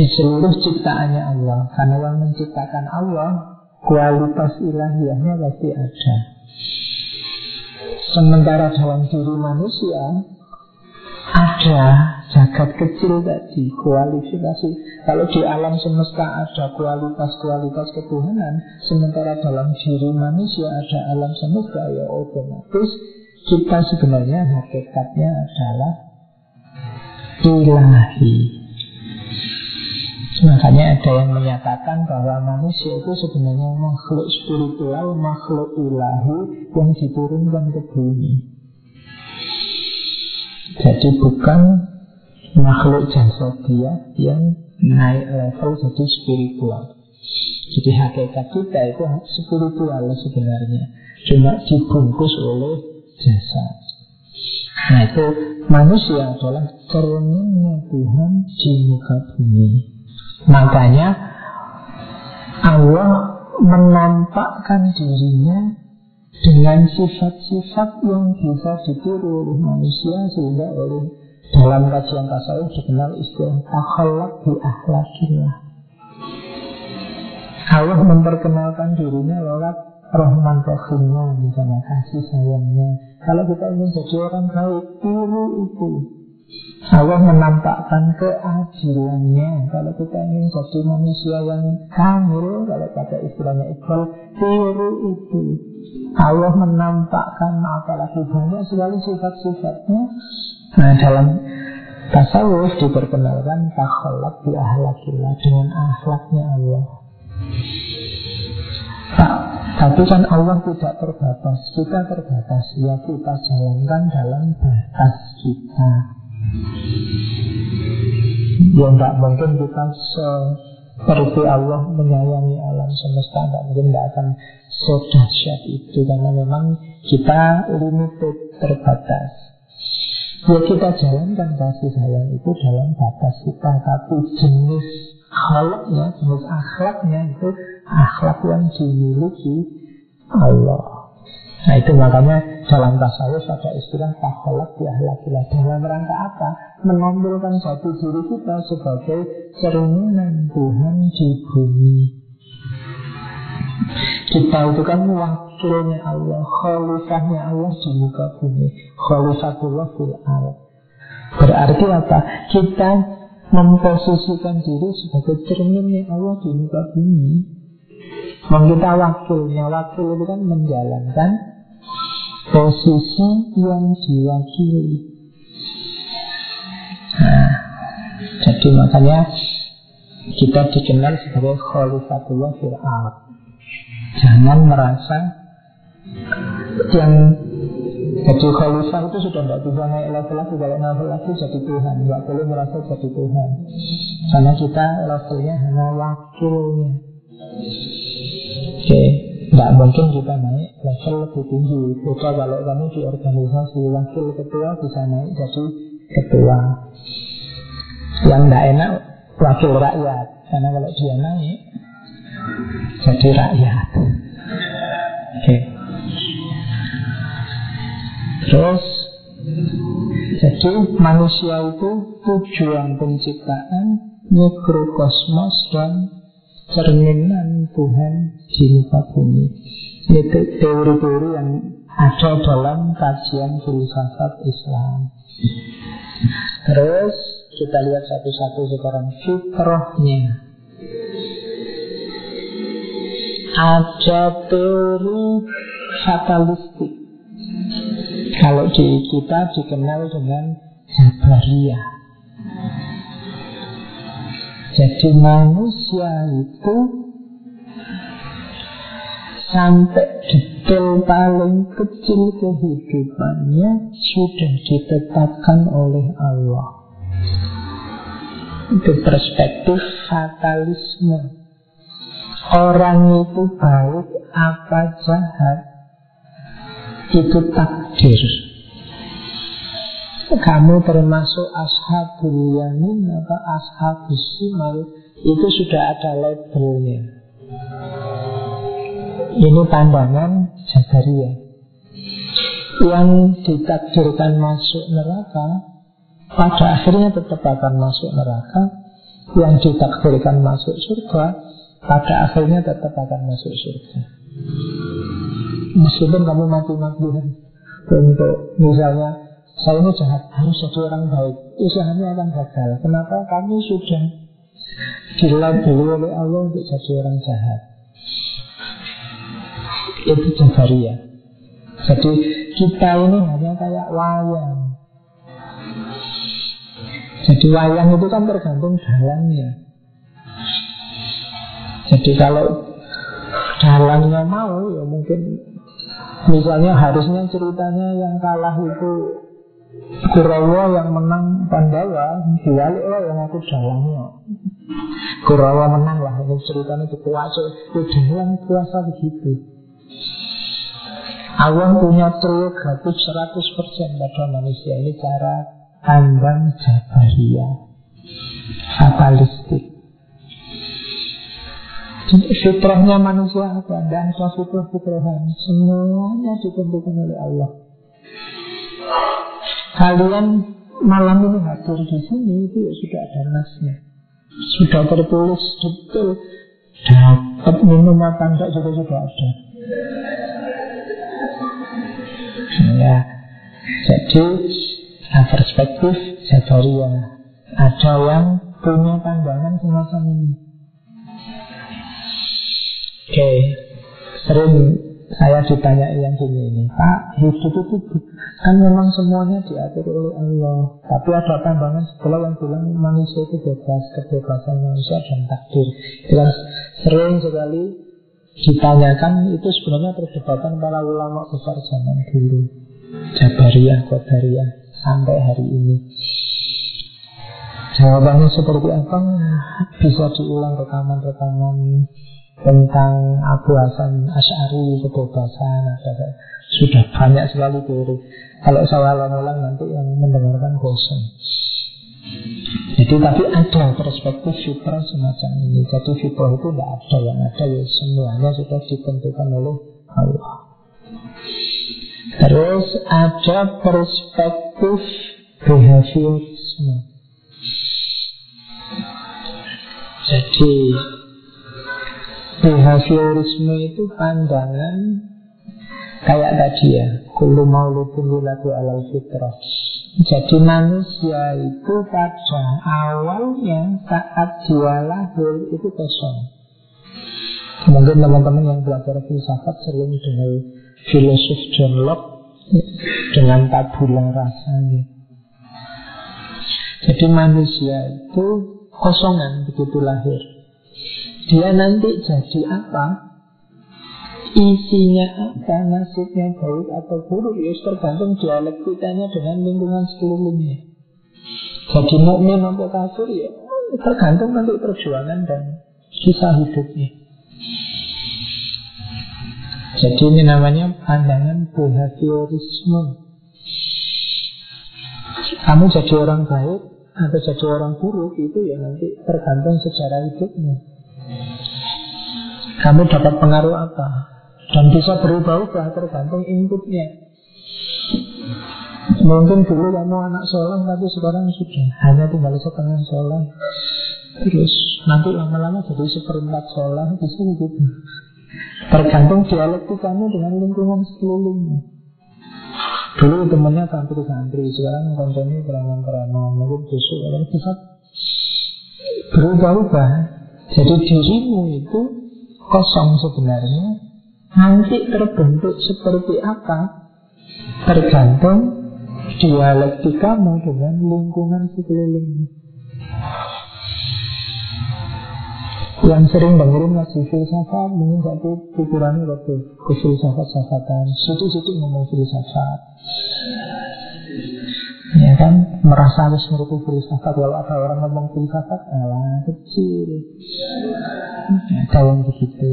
Di seluruh ciptaannya Allah. Karena yang menciptakan Allah kualitas ilahiyahnya pasti ada. Sementara dalam diri manusia ada jagat kecil tadi kualifikasi. Kalau di alam semesta ada kualitas-kualitas ketuhanan, sementara dalam diri manusia ada alam semesta ya otomatis kita sebenarnya hakikatnya adalah ilahi. Makanya ada yang menyatakan bahwa manusia itu sebenarnya makhluk spiritual, makhluk ilahi yang diturunkan ke bumi. Jadi bukan makhluk dia yang naik level jadi spiritual. Jadi hakikat kita itu spiritual sebenarnya. Cuma dibungkus oleh jasa. Nah itu manusia adalah cerminnya Tuhan di muka bumi. Makanya Allah menampakkan dirinya dengan sifat-sifat yang bisa ditiru oleh manusia sehingga oleh dalam kajian tasawuf dikenal istilah akhlak di akhlakillah. Allah memperkenalkan dirinya lewat rahman rahimnya misalnya kasih sayangnya. Kalau kita ingin jadi orang baik, tiru itu. Allah menampakkan keadilannya Kalau kita ingin jadi manusia yang kamil Kalau pakai istilahnya Iqbal Tiru itu. Allah menampakkan apalagi banyak sekali sifat-sifatnya. Nah dalam tasawuf diperkenalkan Takholak di ahlakillah Dengan ahlaknya Allah. Nah, tapi kan Allah tidak terbatas Kita terbatas. Ya kita jalankan dalam batas kita Ya enggak mungkin kita seperti Allah menyayangi alam semesta Enggak mungkin enggak akan sedahsyat itu Karena memang kita limited, terbatas. Ya kita jalankan kasih sayang itu dalam batas kita Tapi jenis halaknya, jenis akhlaknya itu akhlak yang dimiliki Allah Nah itu makanya dalam tasawuf ada istilah taholak di ahlakilah Dalam rangka apa? Menampilkan satu diri kita sebagai cerminan Tuhan di bumi. Kita itu kan wakilnya Allah Khalifahnya Allah di muka bumi. Khalifatullah fil Berarti apa? Kita memposisikan diri sebagai cerminnya Allah di muka bumi kita wakilnya Wakil itu kan menjalankan Posisi yang diwakili. Nah Jadi makanya Kita dikenal sebagai Khalifatullah fir'al Jangan merasa Yang jadi khalifah itu sudah tidak bisa naik level lagi Kalau level lagi jadi Tuhan. Tidak boleh merasa jadi Tuhan. Karena kita levelnya hanya wakilnya Oke, tidak mungkin kita naik level lebih tinggi. Coba kalau kamu di organisasi wakil ketua bisa naik jadi ketua. Yang tidak enak wakil rakyat, karena kalau dia naik jadi rakyat. Oke. Terus jadi manusia itu tujuan penciptaan mikrokosmos dan cerminan Tuhan di muka bumi. Itu teori-teori yang ada dalam kajian filsafat Islam. Terus kita lihat satu-satu sekarang fitrahnya. Ada teori fatalistik. Kalau di kita dikenal dengan Jabariyah. Jadi manusia itu sampai detail paling kecil kehidupannya sudah ditetapkan oleh Allah. Itu perspektif fatalisme. Orang itu baik apa jahat itu takdir. Kamu termasuk ashabul yamin atau ashabus shimal itu sudah ada labelnya. Ini pandangan Jabariyah Yang ditakdirkan masuk neraka Pada akhirnya tetap akan masuk neraka. Yang ditakdirkan masuk surga Pada akhirnya tetap akan masuk surga. Meskipun kamu mati-matian. Untuk misalnya Saya ini jahat, harus jadi orang baik. Usahanya akan gagal. Kenapa? Kamu sudah dilabeli oleh Allah untuk jadi orang jahat. Itu Jabariyah Jadi kita ini hanya kayak wayang. Jadi wayang itu kan tergantung jalannya Jadi kalau jalannya mau ya mungkin Misalnya harusnya ceritanya yang kalah itu Kurawa yang menang Pandawa Diwalik lah yang aku jalannya Kurawa menang lah Ini ceritanya itu kuasa Itu jalan kuasa begitu. Allah punya prerogatif 100% pada manusia Ini cara pandang Jabariyah. Fatalistik. Fitrahnya manusia apa? Dan fitrah-fitrahan Semuanya ditentukan oleh Allah Kalian malam ini hadir di sini Itu ya sudah ada nasnya Sudah tertulis betul Dapat minum apa enggak juga sudah ada Ya. Jadi nah, perspektif Jabariyah ada yang punya pandangan semacam ini. Oke, sering saya ditanya yang gini ini, Pak, hidup itu kan memang semuanya diatur oleh Allah. Tapi ada pandangan sebelah yang bilang manusia itu bebas, kebebasan manusia dan takdir. Jelas sering sekali ditanyakan itu sebenarnya perdebatan para ulama besar zaman dulu. Jabariyah, Qadariyah sampai hari ini. Jawabannya seperti apa? Bisa diulang rekaman-rekaman tentang Abu Hasan Ash'ari kebebasan ada sudah banyak sekali teori. Kalau saya ulang-ulang nanti yang mendengarkan bosan. Jadi tapi ada perspektif fitrah semacam ini. Jadi fitrah itu tidak ada yang ada ya semuanya sudah ditentukan oleh Allah. Terus ada perspektif behaviorisme. Jadi behaviorisme itu pandangan kayak tadi ya, kullu mauludin yuladu alal fitrah. Jadi manusia itu pada awalnya saat dia lahir itu kosong. Mungkin teman-teman yang belajar filsafat sering dengar filosof John Locke dengan tabula rasanya. Jadi manusia itu kosongan begitu lahir. Dia nanti jadi apa? Isinya apa? Nasibnya baik atau buruk? Ya tergantung dialektikanya dengan lingkungan sekelilingnya. Jadi mukmin atau kafir ya tergantung nanti perjuangan dan kisah hidupnya. Jadi ini namanya pandangan behaviorisme. Kamu jadi orang baik atau jadi orang buruk itu ya nanti tergantung sejarah hidupmu. Kamu dapat pengaruh apa? Dan bisa berubah-ubah tergantung inputnya. Mungkin dulu kamu anak soleh tapi sekarang sudah hanya tinggal setengah soleh. Terus nanti lama-lama jadi seperempat soleh bisa begitu. Tergantung dialektikamu dengan lingkungan sekelilingnya. Dulu temennya santri-santri, sekarang kontennya keramang-keramang, mungkin besok akan bisa berubah-ubah. Jadi dirimu itu kosong sebenarnya, nanti terbentuk seperti apa? Tergantung dialektikamu dengan lingkungan sekelilingnya. Yang sering dengerin ngaji filsafat Mungkin satu pikirannya waktu ke filsafat-safatan Situ-situ ngomong filsafat Ya kan? Merasa harus ngerti filsafat Kalau ada orang ngomong filsafat Alah kecil. Ada yang begitu.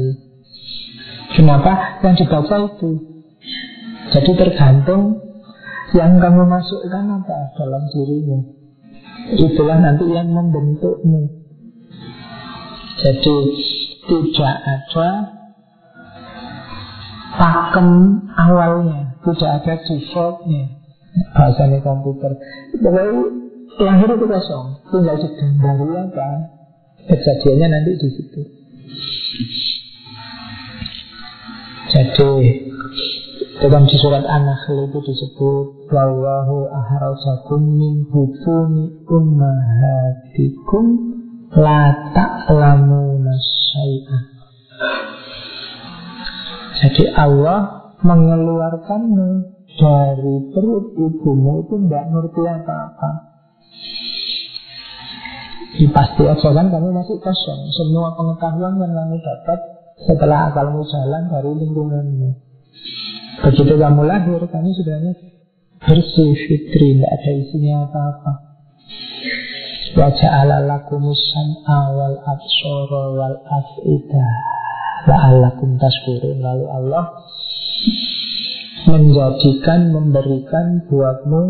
Kenapa? Yang dibaca itu. Jadi tergantung Yang kamu masukkan apa dalam dirimu. Itulah nanti yang membentukmu. Jadi tidak ada pakem awalnya, tidak ada defaultnya. Bahasanya komputer. Pokoknya lahir itu kosong, tinggal digambari apa kejadiannya nanti di situ. Jadi dalam surat An-Nahl itu disebut Wallahu ahrajakum min butuni ummahatikum La ta'lamuna syai'ah Jadi Allah mengeluarkanmu dari perut ibumu itu tidak ngerti apa-apa. Ya, pasti aja kan kamu masih kosong. Semua pengetahuan yang kamu dapat Setelah akalmu jalan dari lingkunganmu. Begitu kamu lahir Kamu sudah bersih fitri Tidak ada isinya apa-apa. Wa ja'ala lakumus sam'a wal absara wal af'idah La'allakum tashkurun Lalu Allah menjadikan, memberikan buatmu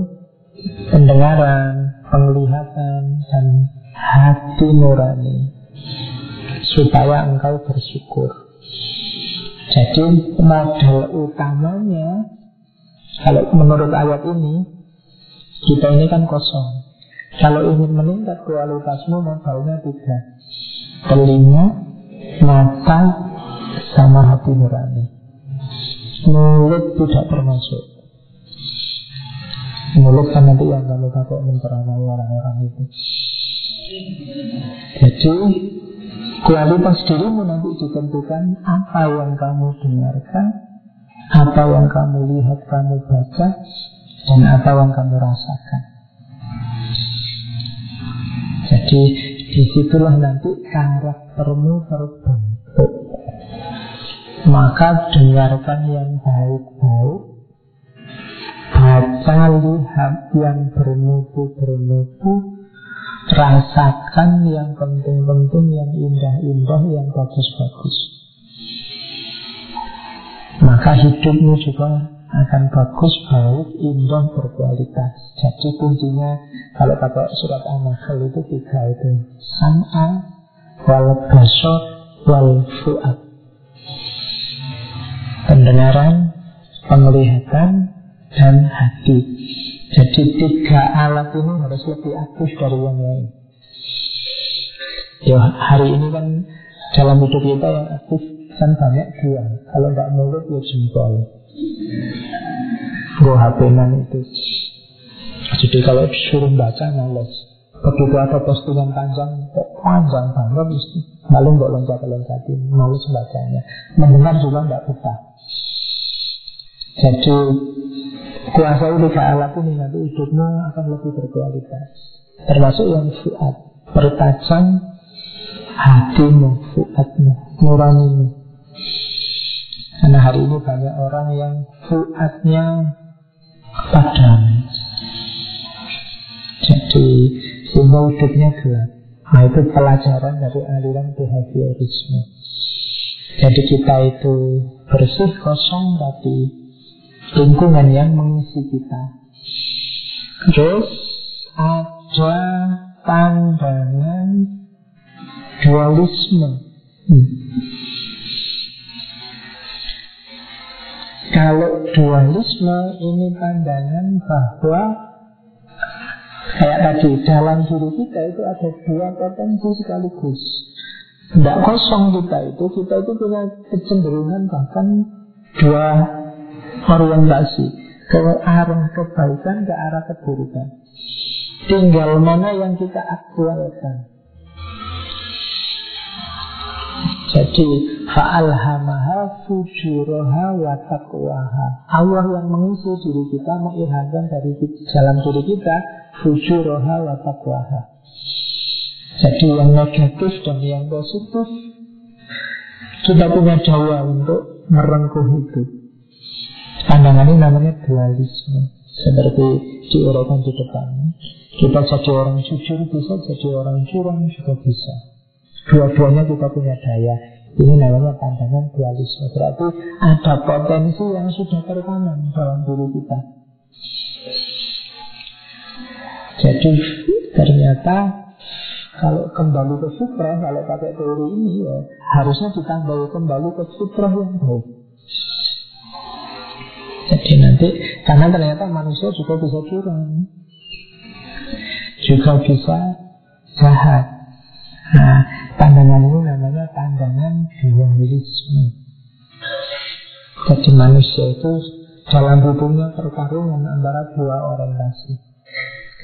pendengaran, penglihatan, dan hati nurani supaya engkau bersyukur. Jadi modal utamanya kalau menurut ayat ini kita ini kan kosong. Kalau ingin meningkat kualitasmu modalnya tiga Telinga, mata, sama hati nurani Mulut tidak termasuk. Mulut kan nanti yang kamu pakai memperamai orang-orang itu. Jadi kualitas dirimu nanti ditentukan apa yang kamu dengarkan Apa yang kamu lihat, kamu baca Dan apa yang kamu rasakan. Jadi di situlah nanti karaktermu terbentuk. Maka dengarkan yang baik-baik, baca lihat yang bermutu-bermutu, rasakan yang penting-penting, yang indah-indah, yang bagus-bagus. Maka hidupmu juga akan bagus, baik, indah, berkualitas. Jadi kuncinya kalau pakai surat An-Nahl itu tiga itu. Sam'a, wal basar, wal fu'ad. Pendengaran, penglihatan, dan hati. Jadi tiga alat ini harus lebih aktif dari yang lain. Ya hari ini kan dalam hidup kita yang aktif kan banyak dua. Kalau nggak mulut ya jempol. Gue hp itu Jadi kalau disuruh baca males Begitu ada postingan panjang Kok panjang banget mesti Lalu nggak loncat-loncatin Males bacanya Mendengar juga nggak betah Jadi Kuasa tiga alat ini nanti hidupmu akan lebih berkualitas Termasuk yang fuad Pertajam hatimu, fuadmu, nuranimu karena hari ini banyak orang yang fuadnya padam. Jadi semua hidupnya gelap. Nah itu pelajaran dari aliran behaviorisme. Jadi kita itu bersih kosong tapi lingkungan yang mengisi kita. Terus ada pandangan dualisme. Hmm. Kalau dualisme ini pandangan bahwa Kayak tadi, dalam diri kita itu ada dua potensi sekaligus Tidak kosong kita itu, kita itu punya kecenderungan bahkan dua orientasi ke arah kebaikan, ke arah keburukan. Tinggal mana yang kita aktualkan. Jadi fa'alhamaha fujuraha wa taqwaha. Allah yang mengisi diri kita mengilhamkan dari dalam diri kita fujuraha wa taqwaha. Jadi yang negatif dan yang positif kita punya daya untuk merengkuh itu. Pandangan ini namanya dualisme. Seperti diuraikan di depan. Kita jadi orang jujur bisa, jadi orang curang juga bisa. Dua-duanya kita punya daya. Ini namanya pandangan dualisme. Berarti ada potensi yang sudah tertanam dalam diri kita. Jadi ternyata kalau kembali ke fitrah, kalau pakai teori ini ya harusnya ditambah kembali ke fitrah yang baik. Jadi nanti karena ternyata manusia juga bisa curang juga bisa jahat. Nah, pandangan ini namanya pandangan dualisme. Jadi manusia itu dalam hidupnya pertarungan antara dua orientasi.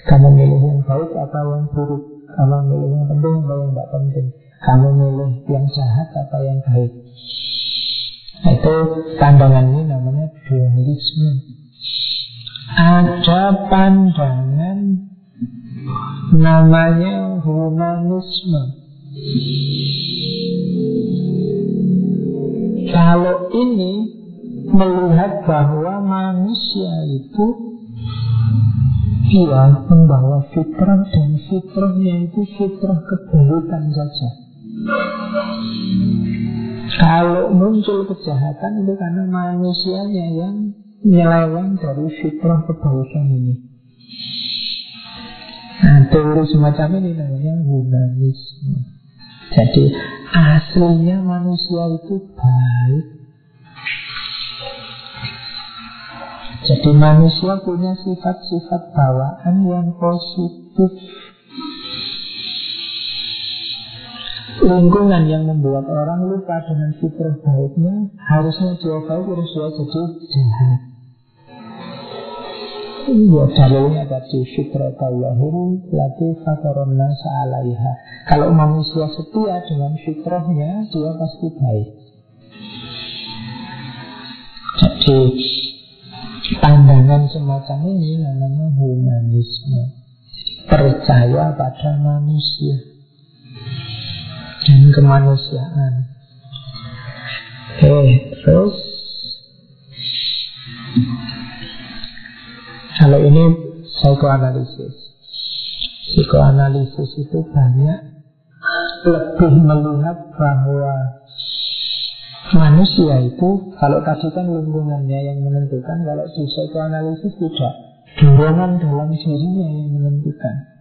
Kamu milih yang baik atau yang buruk? Kamu milih yang penting atau yang tidak penting? Kamu milih yang jahat atau yang baik? Itu pandangan ini namanya dualisme. Ada pandangan Namanya humanisme Kalau ini melihat bahwa manusia itu dia membawa fitrah dan fitrahnya itu fitrah kebaikan saja. Kalau muncul kejahatan itu karena manusianya yang nyeleweng dari fitrah kebaikan ini. Nah, teori semacam ini namanya humanisme. Jadi aslinya manusia itu baik. Jadi manusia punya sifat-sifat bawaan yang positif. Lingkungan yang membuat orang lupa dengan fitrah baiknya harusnya dia tahu harus dia jadi jahat. Iya dalilnya tadi fitratallahi lati fataronna sa'alaiha Kalau manusia setia dengan fitrahnya Dia pasti baik. Jadi Pandangan semacam ini namanya humanisme. Percaya pada manusia Dan kemanusiaan. Oke, terus? Kalau ini psikoanalisis. Psikoanalisis itu banyak lebih melihat bahwa manusia itu kalau tadi kan lingkungannya yang menentukan kalau di psikoanalisis tidak. Dorongan dalam dirinya yang menentukan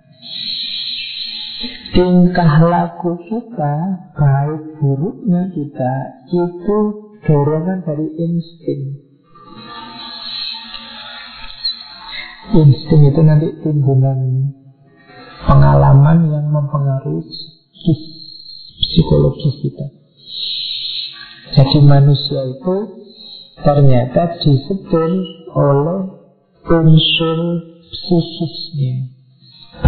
tingkah laku kita baik buruknya kita itu dorongan dari insting Insting itu nanti timbulan pengalaman yang mempengaruhi psikologis kita. Jadi manusia itu ternyata disetir oleh unsur psikisnya.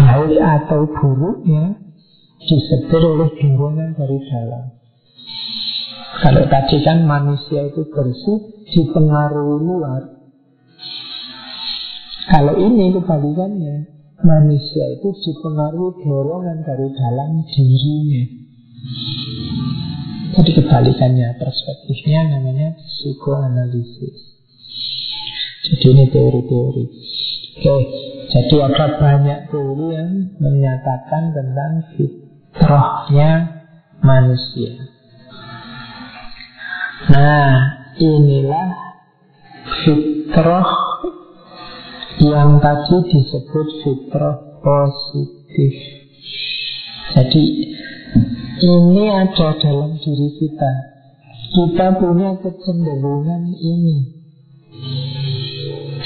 Baik atau buruknya disetir oleh dorongan dari dalam. Kalau tadi kan manusia itu bersih dipengaruhi luar, kalau ini kebalikannya, manusia itu dipengaruhi dorongan dari dalam dirinya. Jadi kebalikannya, perspektifnya namanya psikoanalisis. Jadi ini teori-teori. Oke, jadi ada banyak teori yang menyatakan tentang fitrahnya manusia. Nah, inilah fitrah yang tadi disebut fitrah positif. Jadi ini ada dalam diri kita. Kita punya kecenderungan ini.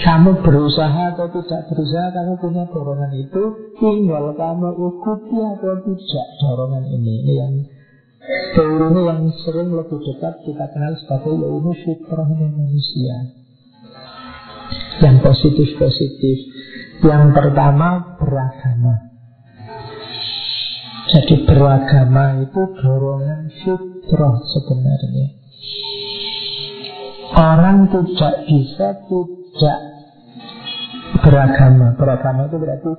Kamu berusaha atau tidak berusaha, kamu punya dorongan itu. Tinggal kamu ikuti atau tidak dorongan ini. Ini yang Teori ini yang sering lebih dekat kita kenal sebagai ilmu fitrahnya manusia Yang positif-positif Yang pertama beragama Jadi beragama itu dorongan fitrah sebenarnya Orang tidak bisa tidak beragama Beragama itu berarti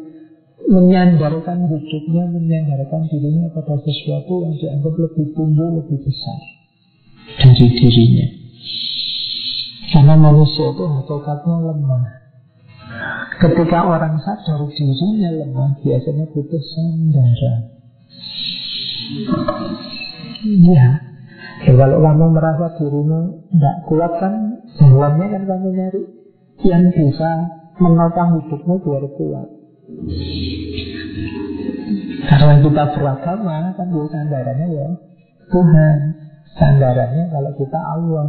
menyandarkan hidupnya, menyandarkan dirinya pada sesuatu yang dianggap lebih tinggi, lebih besar dari dirinya. Karena manusia itu hakikatnya lemah. Ketika orang sadar dirinya lemah, biasanya butuh sandaran. Ya, ya kalau kamu merasa dirimu tidak kuat kan, jalannya kan kamu nyari yang bisa menopang hidupmu biar kuat. Karena kita beragama kan dia sandarannya ya. Tuhan Sandarannya kalau kita Allah.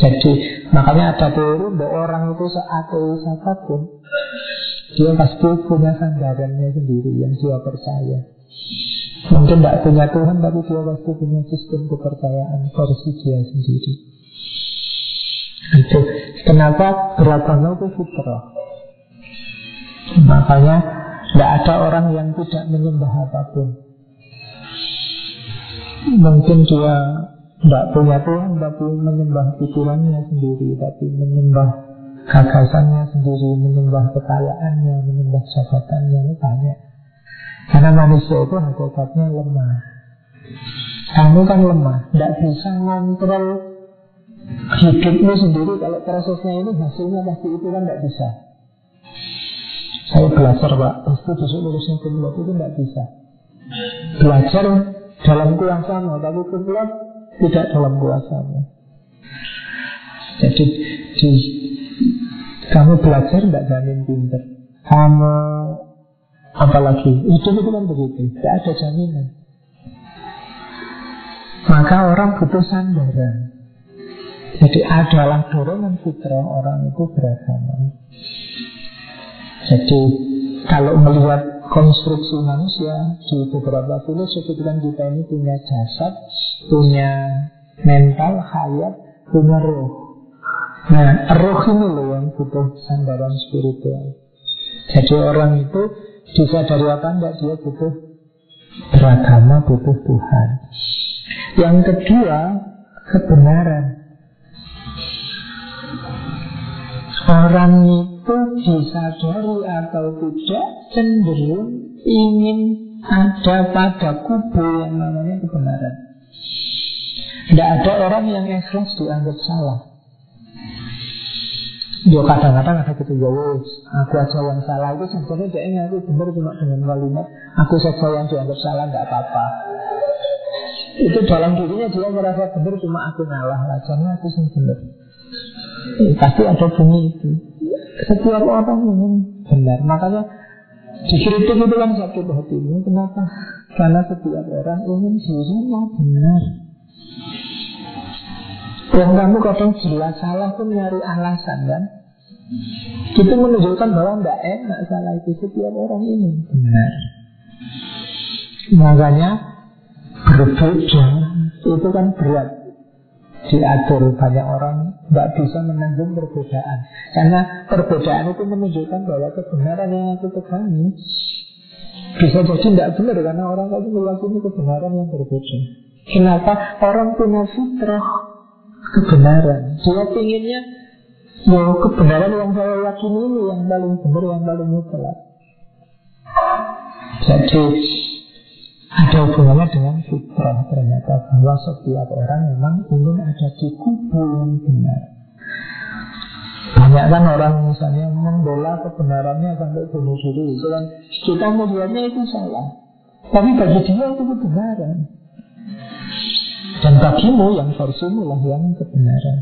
Jadi makanya ada teori bahwa orang itu seateis apa pun Dia pasti punya sandarannya sendiri yang dia percaya. Mungkin tidak punya Tuhan tapi dia pasti punya sistem kepercayaan versi dia sendiri Itu. Kenapa? Beragama itu fitrah Makanya tidak ada orang yang tidak menyembah apa pun. Mungkin dia tidak punya Tuhan Tapi menyembah pikirannya sendiri Tapi menyembah gagasannya sendiri Menyembah kekayaannya Menyembah jabatannya banyak. Karena manusia itu hakikatnya lemah. Kamu kan lemah Tidak bisa ngontrol hidupmu sendiri Kalau prosesnya ini hasilnya pasti itu kan tidak bisa saya belajar pak, pasti besok lulusnya kumlot itu tidak bisa. Belajar dalam kuasamu, tapi kumlot tidak dalam kuasamu. Jadi di, kamu belajar tidak jamin pinter. Kamu apalagi itu itu kan begitu, tidak ada jaminan. Maka orang butuh sandaran. Jadi adalah dorongan fitrah orang itu beragama. Jadi kalau melihat konstruksi manusia di beberapa filosofi kan kita ini punya jasad, punya mental, hayat, punya roh. Nah, roh ini loh yang butuh sandaran spiritual. Jadi orang itu bisa dari apa enggak dia butuh beragama, butuh Tuhan. Yang kedua, kebenaran. Orang itu disadari atau tidak cenderung ingin ada pada kubu yang namanya kebenaran. Tidak ada orang yang ikhlas dianggap salah. Yo kadang-kadang ada gitu ya aku aja yang salah itu sebenarnya dia ngaku benar cuma dengan kalimat aku saja yang dianggap salah nggak apa-apa. Itu dalam dirinya dia merasa benar cuma aku ngalah aja aku sih benar. Pasti ada bunyi itu. Setiap orang ingin benar. Makanya dikritik itu kan sakit hati ini. Kenapa? Karena setiap orang ingin dirinya benar. Yang kamu kadang jelas salah pun nyari alasan kan Itu menunjukkan bahwa tidak enak salah itu Setiap orang ini benar Makanya berbeda Itu kan berat diatur banyak orang tidak bisa menanggung perbedaan. Karena perbedaan itu menunjukkan bahwa kebenaran yang aku pegangi bisa jadi tidak benar karena orang tadi meyakini kebenaran yang berbeda. Kenapa? Orang punya fitrah kebenaran. Dia inginnya ya kebenaran yang saya yakini ini yang paling benar yang paling mutlak. Jadi ada hubungannya dengan fitrah ternyata bahwa setiap orang memang ingin ada di kubu yang benar. Banyak kan orang misalnya membela kebenarannya sampai bunuh diri. Itu kan kita melihatnya itu salah. Tapi bagi dia itu kebenaran. Dan bagimu yang versimu lah yang kebenaran.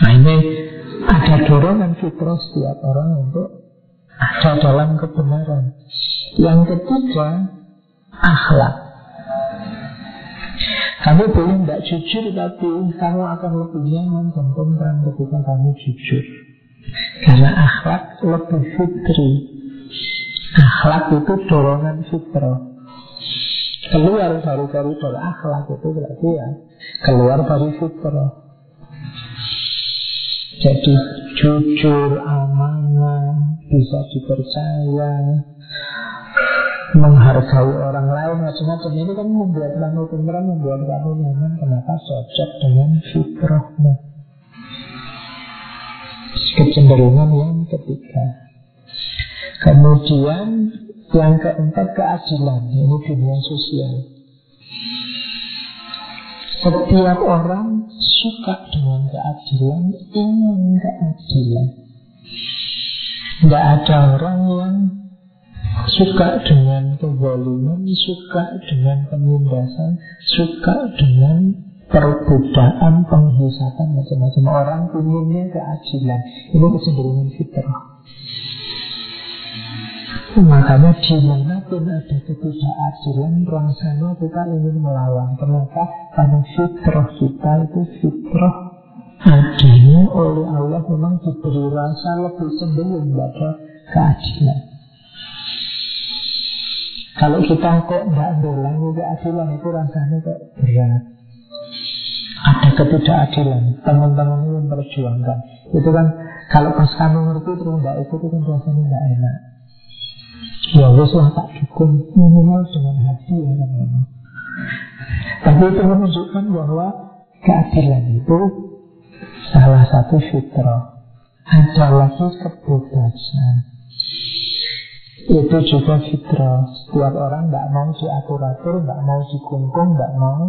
Nah ini ada dorongan fitrah setiap orang untuk ada dalam kebenaran. Yang ketiga, akhlak. Kamu boleh tidak jujur tapi kamu akan lebih nyaman dan tentram ketika kamu jujur. Karena akhlak lebih fitri. Akhlak itu dorongan fitrah. keluar dari koridor akhlak itu berarti ya keluar dari fitrah. Jadi jujur, amanah, bisa dipercaya, menghargai orang lain macam-macam ini kan membuat kamu tenang, membuat kamu nyaman. Kenapa cocok dengan fitrahmu? Kecenderungan yang ketiga. Kemudian yang keempat keadilan, ini dunia sosial. Setiap orang suka dengan keadilan, ingin keadilan. Tidak ada orang yang suka dengan kezaliman, suka dengan penindasan, suka dengan perbudakan, penghisapan macam-macam. Orang inginnya keadilan. Ini kecenderungan fitrah. Makanya di mana pun ada ketidakadilan Rasanya kita ingin melawan Kenapa? Karena fitrah kita itu fitrah Adilnya oleh Allah memang diberi rasa lebih cenderung pada keadilan Kalau kita kok tidak dolangi keadilan itu rasanya kok berat. Ada ketidakadilan Teman-teman yang memperjuangkan. Itu kan kalau pas kamu ngerti terus tidak itu kan rasanya tidak enak. Ya wes lah tak dukung. Minimal dengan hati ya kan Tapi itu menunjukkan bahwa keadilan itu salah satu fitrah. Ada lagi kebebasan. Itu juga fitrah. Setiap orang tidak mau diatur-atur, tidak mau dikungkung, tidak mau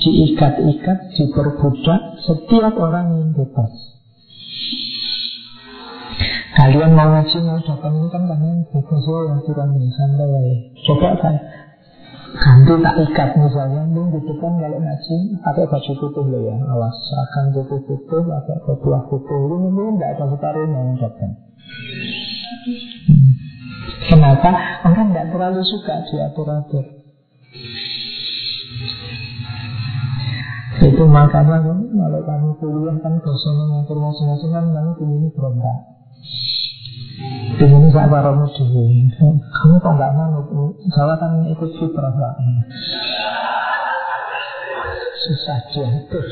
diikat-ikat, diperbudak. Setiap orang yang bebas. Kalian mau ngaji mau datang ini kan kalian bebas ya yang kurang santai ya. Coba kan ganti tak ikat misalnya minggu depan kalau ngaji pakai baju putih lo ya awas akan putih putih pakai baju putih ini mungkin tidak ada separuhnya yang datang. Kenapa? Orang tidak terlalu suka diatur-atur. Itu makanya kalau kamu kuliah kan dosennya ngatur masing-masing kan kamu ini berontak. Ini saya paramu dulu Kamu kok gak manut Saya kan ikut fitrah Pak. Susah diatur.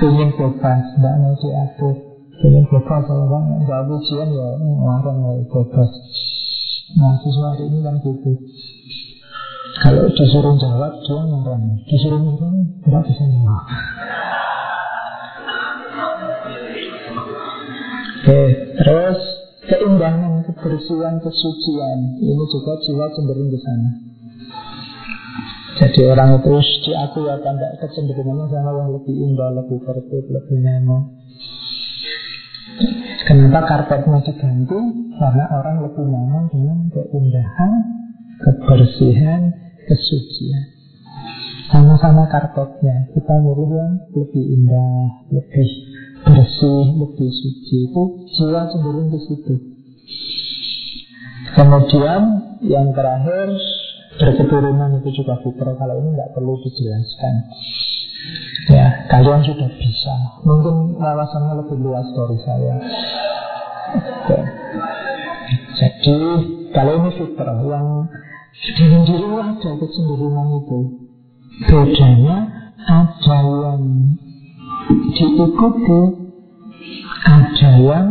Pengen bebas Tidak mau diatur Pengen bebas kan gak ujian ya Ngarang ya bebas. Nah sesuatu ini kan gitu. Kalau disuruh jawab Dia ngarang Disuruh ngarang Tidak bisa jawab. Oke, terus keindahan, kebersihan, kesucian. Ini juga jiwa cenderung ke sana. Jadi orang itu diakui akan tidak kecenderungannya sama yang lebih indah, lebih tertib, lebih nyaman. Kenapa karpetnya diganti? Karena orang lebih nyaman dengan keindahan, kebersihan, kesucian. Sama-sama karpetnya, kita milih yang lebih indah, lebih bersih, lebih suci itu jiwa cenderung ke situ. Kemudian yang terakhir berketurunan itu juga fitrah. Kalau ini nggak perlu dijelaskan. Ya, kalian sudah bisa. Mungkin wawasannya lebih luas dari saya. Oke. Jadi kalau ini fitrah yang dalam diri ada kecenderungan itu. Bedanya ada yang diikuti ada yang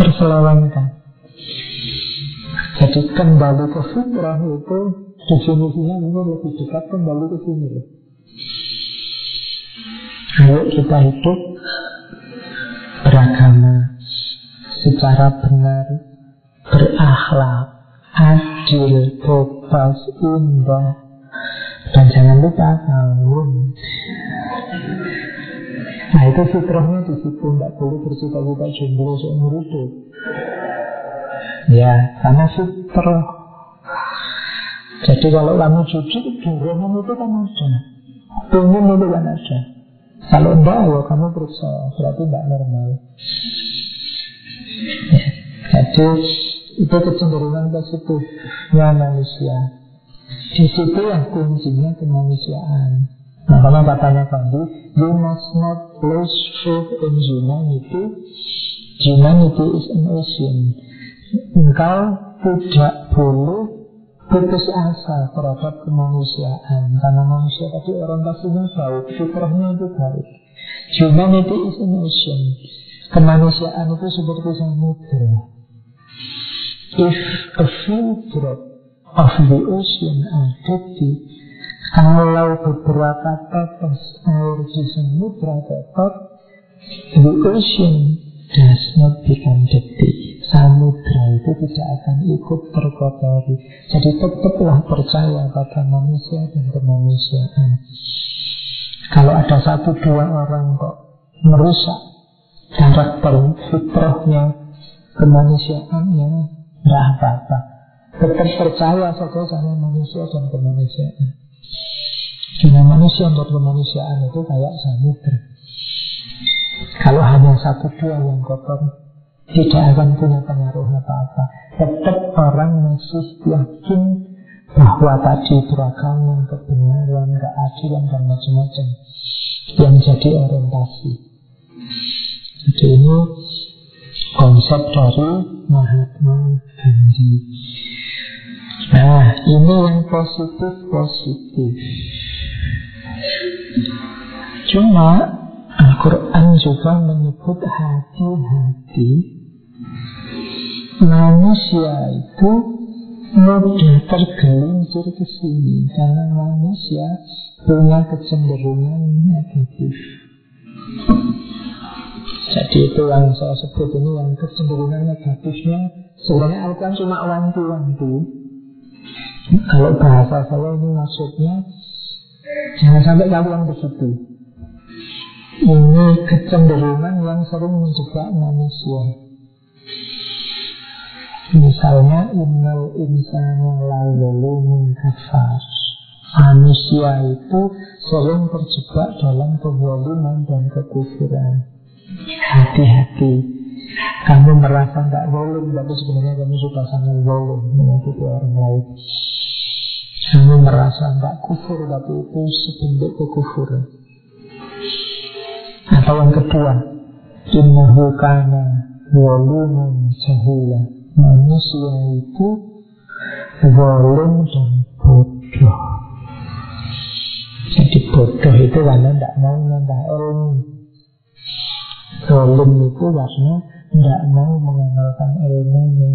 terselewengkan. Jadi kembali ke fitrah itu definisinya mungkin lebih dekat kembali ke sini. Ayo kita hidup beragama secara benar, berakhlak, adil, bebas, indah, dan jangan lupa kawin. Nah itu fitrahnya di situ. Tidak boleh bercita-cita jomblo seumur hidup Ya karena fitrah. Jadi kalau kamu jujur Dorongan itu kan ada. Pengen itu kan ada Kalau enggak ya kamu periksa Berarti tidak normal. Jadi itu kecenderungan ke situ Ya manusia Di situ yang kuncinya kemanusiaan Nah, karena katanya tadi, you must not lose faith in humanity. Humanity is an ocean. Engkau tidak boleh putus asa terhadap kemanusiaan karena manusia tadi orientasinya baik, fitrahnya itu baik. Humanity is an ocean. Kemanusiaan itu seperti samudra. If a few drop of the ocean are dirty, kalau beberapa tetes air di samudra kotor, the ocean does not become dirty. Samudra itu tidak akan ikut terkotori. Jadi tetaplah percaya pada manusia dan kemanusiaan. Kalau ada satu dua orang kok merusak karakter fitrahnya, kemanusiaannya, tidak apa-apa. Tetap percaya saja sama manusia dan kemanusiaan. Karena manusia dan kemanusiaan itu kayak samudra. Kalau hanya satu dua yang kotor, tidak akan punya pengaruh apa-apa. Tetap orang masih yakin bahwa tadi beragama, kebenaran, keadilan, dan macam-macam yang jadi orientasi. Jadi ini konsep dari Mahatma Gandhi. Nah, ini yang positif-positif. Cuma Al-Quran juga menyebut hati-hati Manusia itu mudah tergelincir ke sini Karena manusia punya kecenderungan negatif. Jadi itu yang saya sebut ini yang kecenderungan negatifnya. Sebenarnya Al-Quran cuma wanti-wanti Kalau bahasa saya ini maksudnya Jangan sampai kamu yang begitu Ini kecenderungan yang sering menjebak manusia Misalnya Innal insana lazalumun kafar. Manusia itu sering terjebak dalam kezaliman dan kekufuran. Hati-hati. Kamu merasa tidak zalim Tapi sebenarnya kamu sudah sangat zalim Menyakiti orang lain. Kamu merasa tidak kufur Tapi itu sebentuk kekufuran. Atau yang kedua Innahu kana zaluman jahula Manusia itu zalim dan bodoh. Jadi bodoh itu karena tidak mau nambah ilmu. Zalim itu karena tidak mau mengenalkan ilmunya.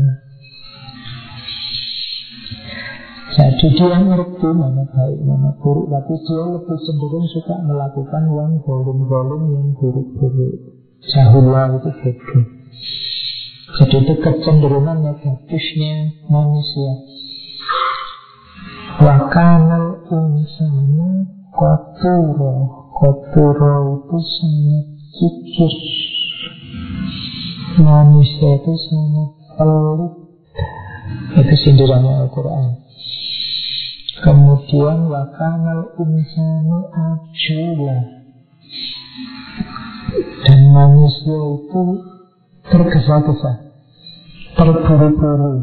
Jadi dia ngerti mana baik, mana buruk Tapi dia lebih cenderung suka melakukan yang zalim-zalim, yang buruk-buruk. Jahullah itu bodoh Jadi itu kecenderungan negatifnya manusia. Wakanal insanu koturo Koturo itu sangat kikir Manusia itu sangat pelit. Itu sindirannya Al-Quran. Kemudian wakanal insanu ajula. Dan manusia itu tergesa-gesa Terburu-buru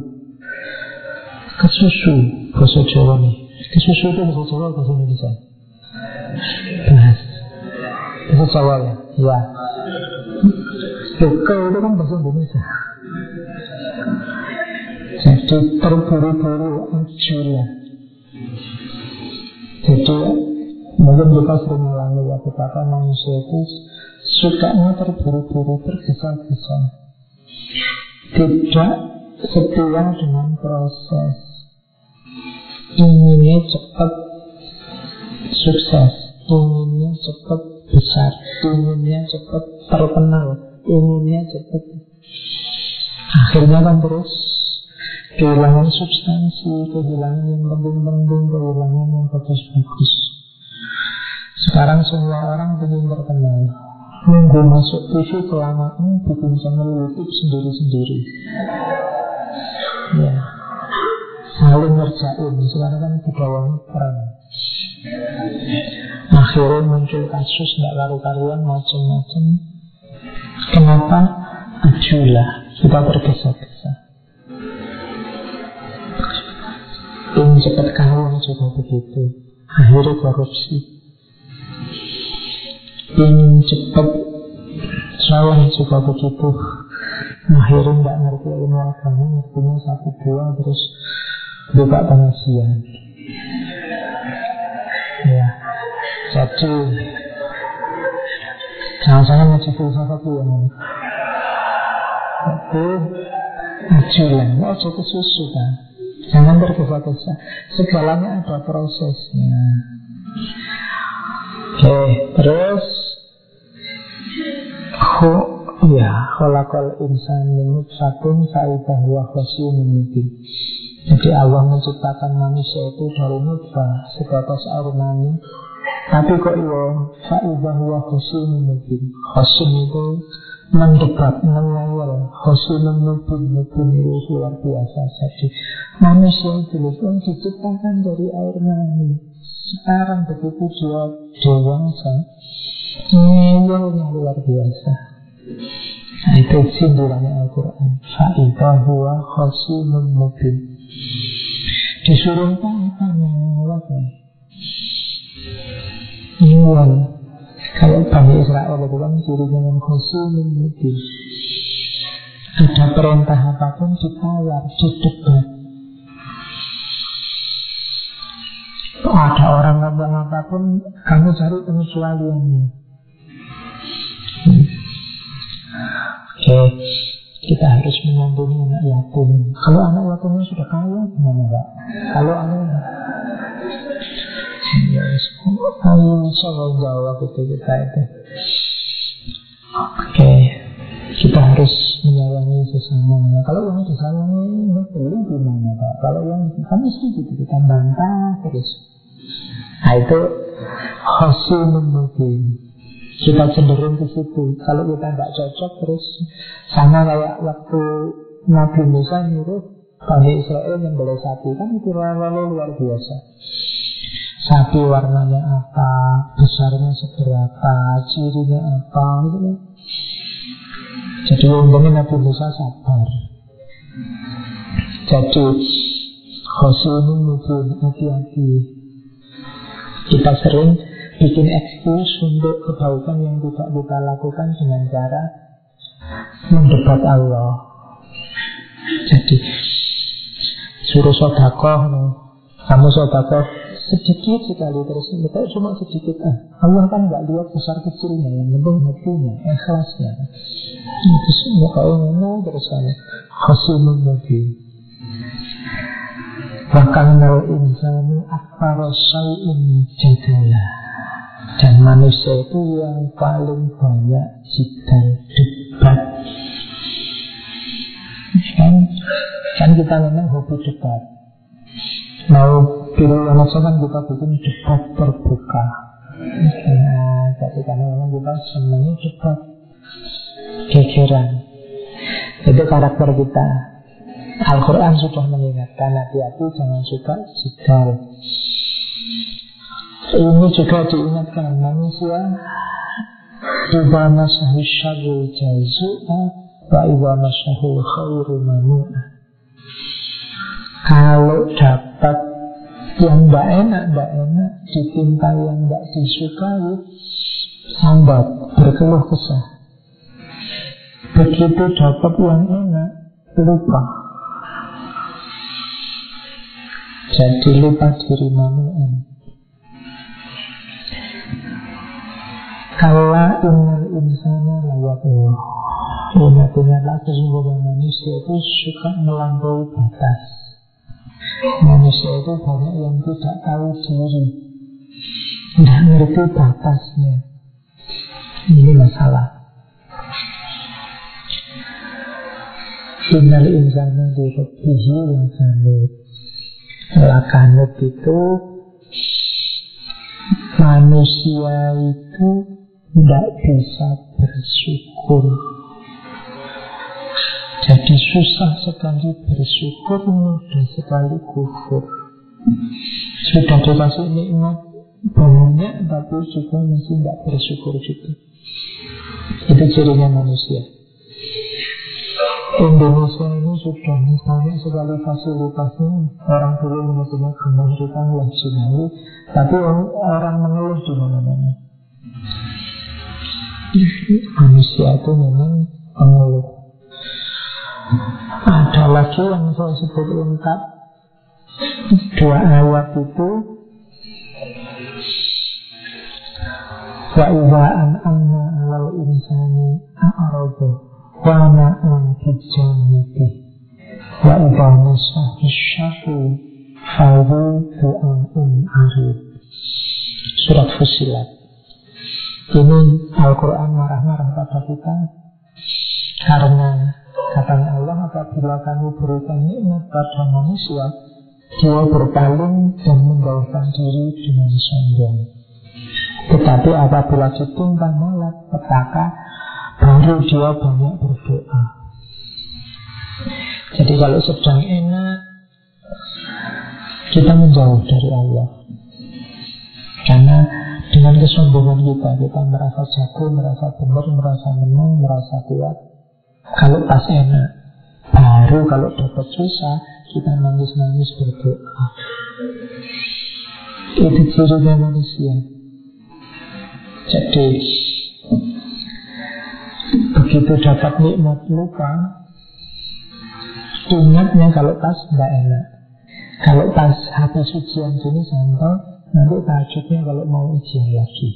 Kesusu Bahasa Jawa nih Kesusu itu bahasa Jawa bahasa Indonesia Bahas Bahasa Jawa ya Ya Bekel itu kan bahasa Indonesia Jadi terburu-buru Ajula jadi mungkin kita sering mengalami ya betapa manusia itu sukanya terburu-buru tergesa-gesa tidak setia dengan proses inginnya cepat sukses inginnya cepat besar inginnya cepat terkenal inginnya cepat akhirnya kan terus kehilangan substansi, kehilangan yang penting-penting, kehilangan yang bagus-bagus. Sekarang semua orang ingin terkenal. Nunggu masuk TV kelamaan bikin channel YouTube sendiri-sendiri. Ya, saling ngerjain. Sekarang kan budaya perang. Akhirnya muncul kasus tidak karu-karuan macam-macam. Kenapa? Ajulah kita tergesa-gesa. Ingin cepat kawin juga begitu Akhirnya korupsi Ingin cepat Salah juga begitu Akhirnya nggak ngerti ilmu agama Ngertinya satu dua Terus buka pengajian. Ya, jadi jangan-jangan ngaji filsafat yang itu ajulah, mau cukup susu kan. Jangan tergesa-gesa. Segalanya ada prosesnya. Oke, terus Ho, ya, kholakol insan minut satun sa'idah wa mubin. Jadi Allah menciptakan manusia itu dari nutfah sebatas air mani. Tapi kok iya, sa'idah wa khosyumin mubin. Khosyum itu mendebat, mengawal. Khosyumin mubin, mubin itu luar biasa. Jadi manusia itu yang diciptakan dari air mani. Sekarang begitu dia dewasa, ngeyelnya luar biasa. Nah, itu sindirannya Al-Quran. Fa'idha huwa khosimun mubin. Disuruh apa? Menguat. Nyuwal. Kalau Bani Israel itu kan cirinya yang khosimun mubin. Ada perintah apa pun ditawar, didebat. Ada orang ngomong apa pun, kamu cari pengecualiannya. Oke, kita harus mengampuni anak yatim. Kalau anak yatimnya sudah kaya, gimana Pak? Kalau anak Yes, ayo coba jawab itu kita itu. Oke, kita harus menyayangi sesama. Kalau yang disayangi, beli gimana Pak? Kalau yang kami setuju kita bantah terus. Nah itu khosyumun mubin kita cenderung ke situ. Kalau kita tidak cocok terus sama kayak waktu Nabi Musa nyuruh Bani Israel yang boleh sapi kan itu lalu luar biasa. Sapi warnanya apa, besarnya seberapa, cirinya apa, gitu kan. Jadi untungnya Nabi Musa sabar. Jadi ini mungkin hati-hati. Kita sering bikin ekskul untuk kebaikan yang tidak kita lakukan dengan cara mendebat Allah. Jadi suruh sodakoh, no. kamu sodakoh sedikit sekali terus kita cuma sedikit ah. Allah kan nggak lihat besar kecilnya yang penting hatinya ikhlasnya semua kalau ngomong terus kan hasilnya mungkin bahkan nal insanu akbar syai'in jadalah dan manusia itu yang paling banyak jidal debat. Kan, kan kita memang hobi debat. Mau pilih yang kan kita bikin debat terbuka. Nah, jadi karena memang kita semuanya debat Gegeran Itu karakter kita. Al-Quran sudah mengingatkan hati-hati jangan suka jidal ini juga diingatkan manusia Iba masahu syarru jazu'a Wa iba masahu khairu manu'a Kalau dapat yang tidak enak, tidak enak Ditimpa yang tidak disukai Sambat, berkeluh kesah. Begitu dapat yang enak Lupa. Jadi lupa diri manusia Kala innal insana layatullah Ingat-ingatlah sesungguhnya manusia itu suka melampaui batas. Manusia itu banyak yang tidak tahu diri. Tidak ngerti batasnya. Ini masalah. Innal insana di rabbihi lakanut Lakanut itu Manusia itu tidak bisa bersyukur. Jadi susah sekali bersyukur, mudah sekali kufur. Sudah dikasih nikmat banyak, tapi juga masih tidak bersyukur juga. Itu cirinya manusia. Indonesia ini sudah misalnya sekali fasilitasnya orang dulu menyebutnya kementerian lagi tapi orang mengeluh di mana-mana manusia itu memang pengeluh. Ada lagi yang saya sebut lengkap. Dua ayat itu Wa iza an'amna alal insani a'radu wa na'a bijanibi Wa iza nasahi syahu Fahu du'a'un arif Surat Fusilat Ini Al-Quran marah-marah pada kita. Karena katanya Allah apabila kami berikan nikmat pada manusia Dia berpaling dan menjauhkan diri dengan sombong. Tetapi apabila ditimpa malak petaka Baru dia banyak berdoa. Jadi kalau sedang enak Kita menjauh dari Allah. Karena dengan kesombongan kita Kita merasa jago, merasa benar, merasa menang, merasa kuat. Kalau pas enak Baru kalau dapat susah Kita nangis-nangis berdoa. Itu cirinya manusia. Jadi Begitu dapat nikmat lupa Ingatnya kalau pas tidak enak. Kalau pas hati sucian sini santai Nanti tahajudnya kalau mau ujian lagi.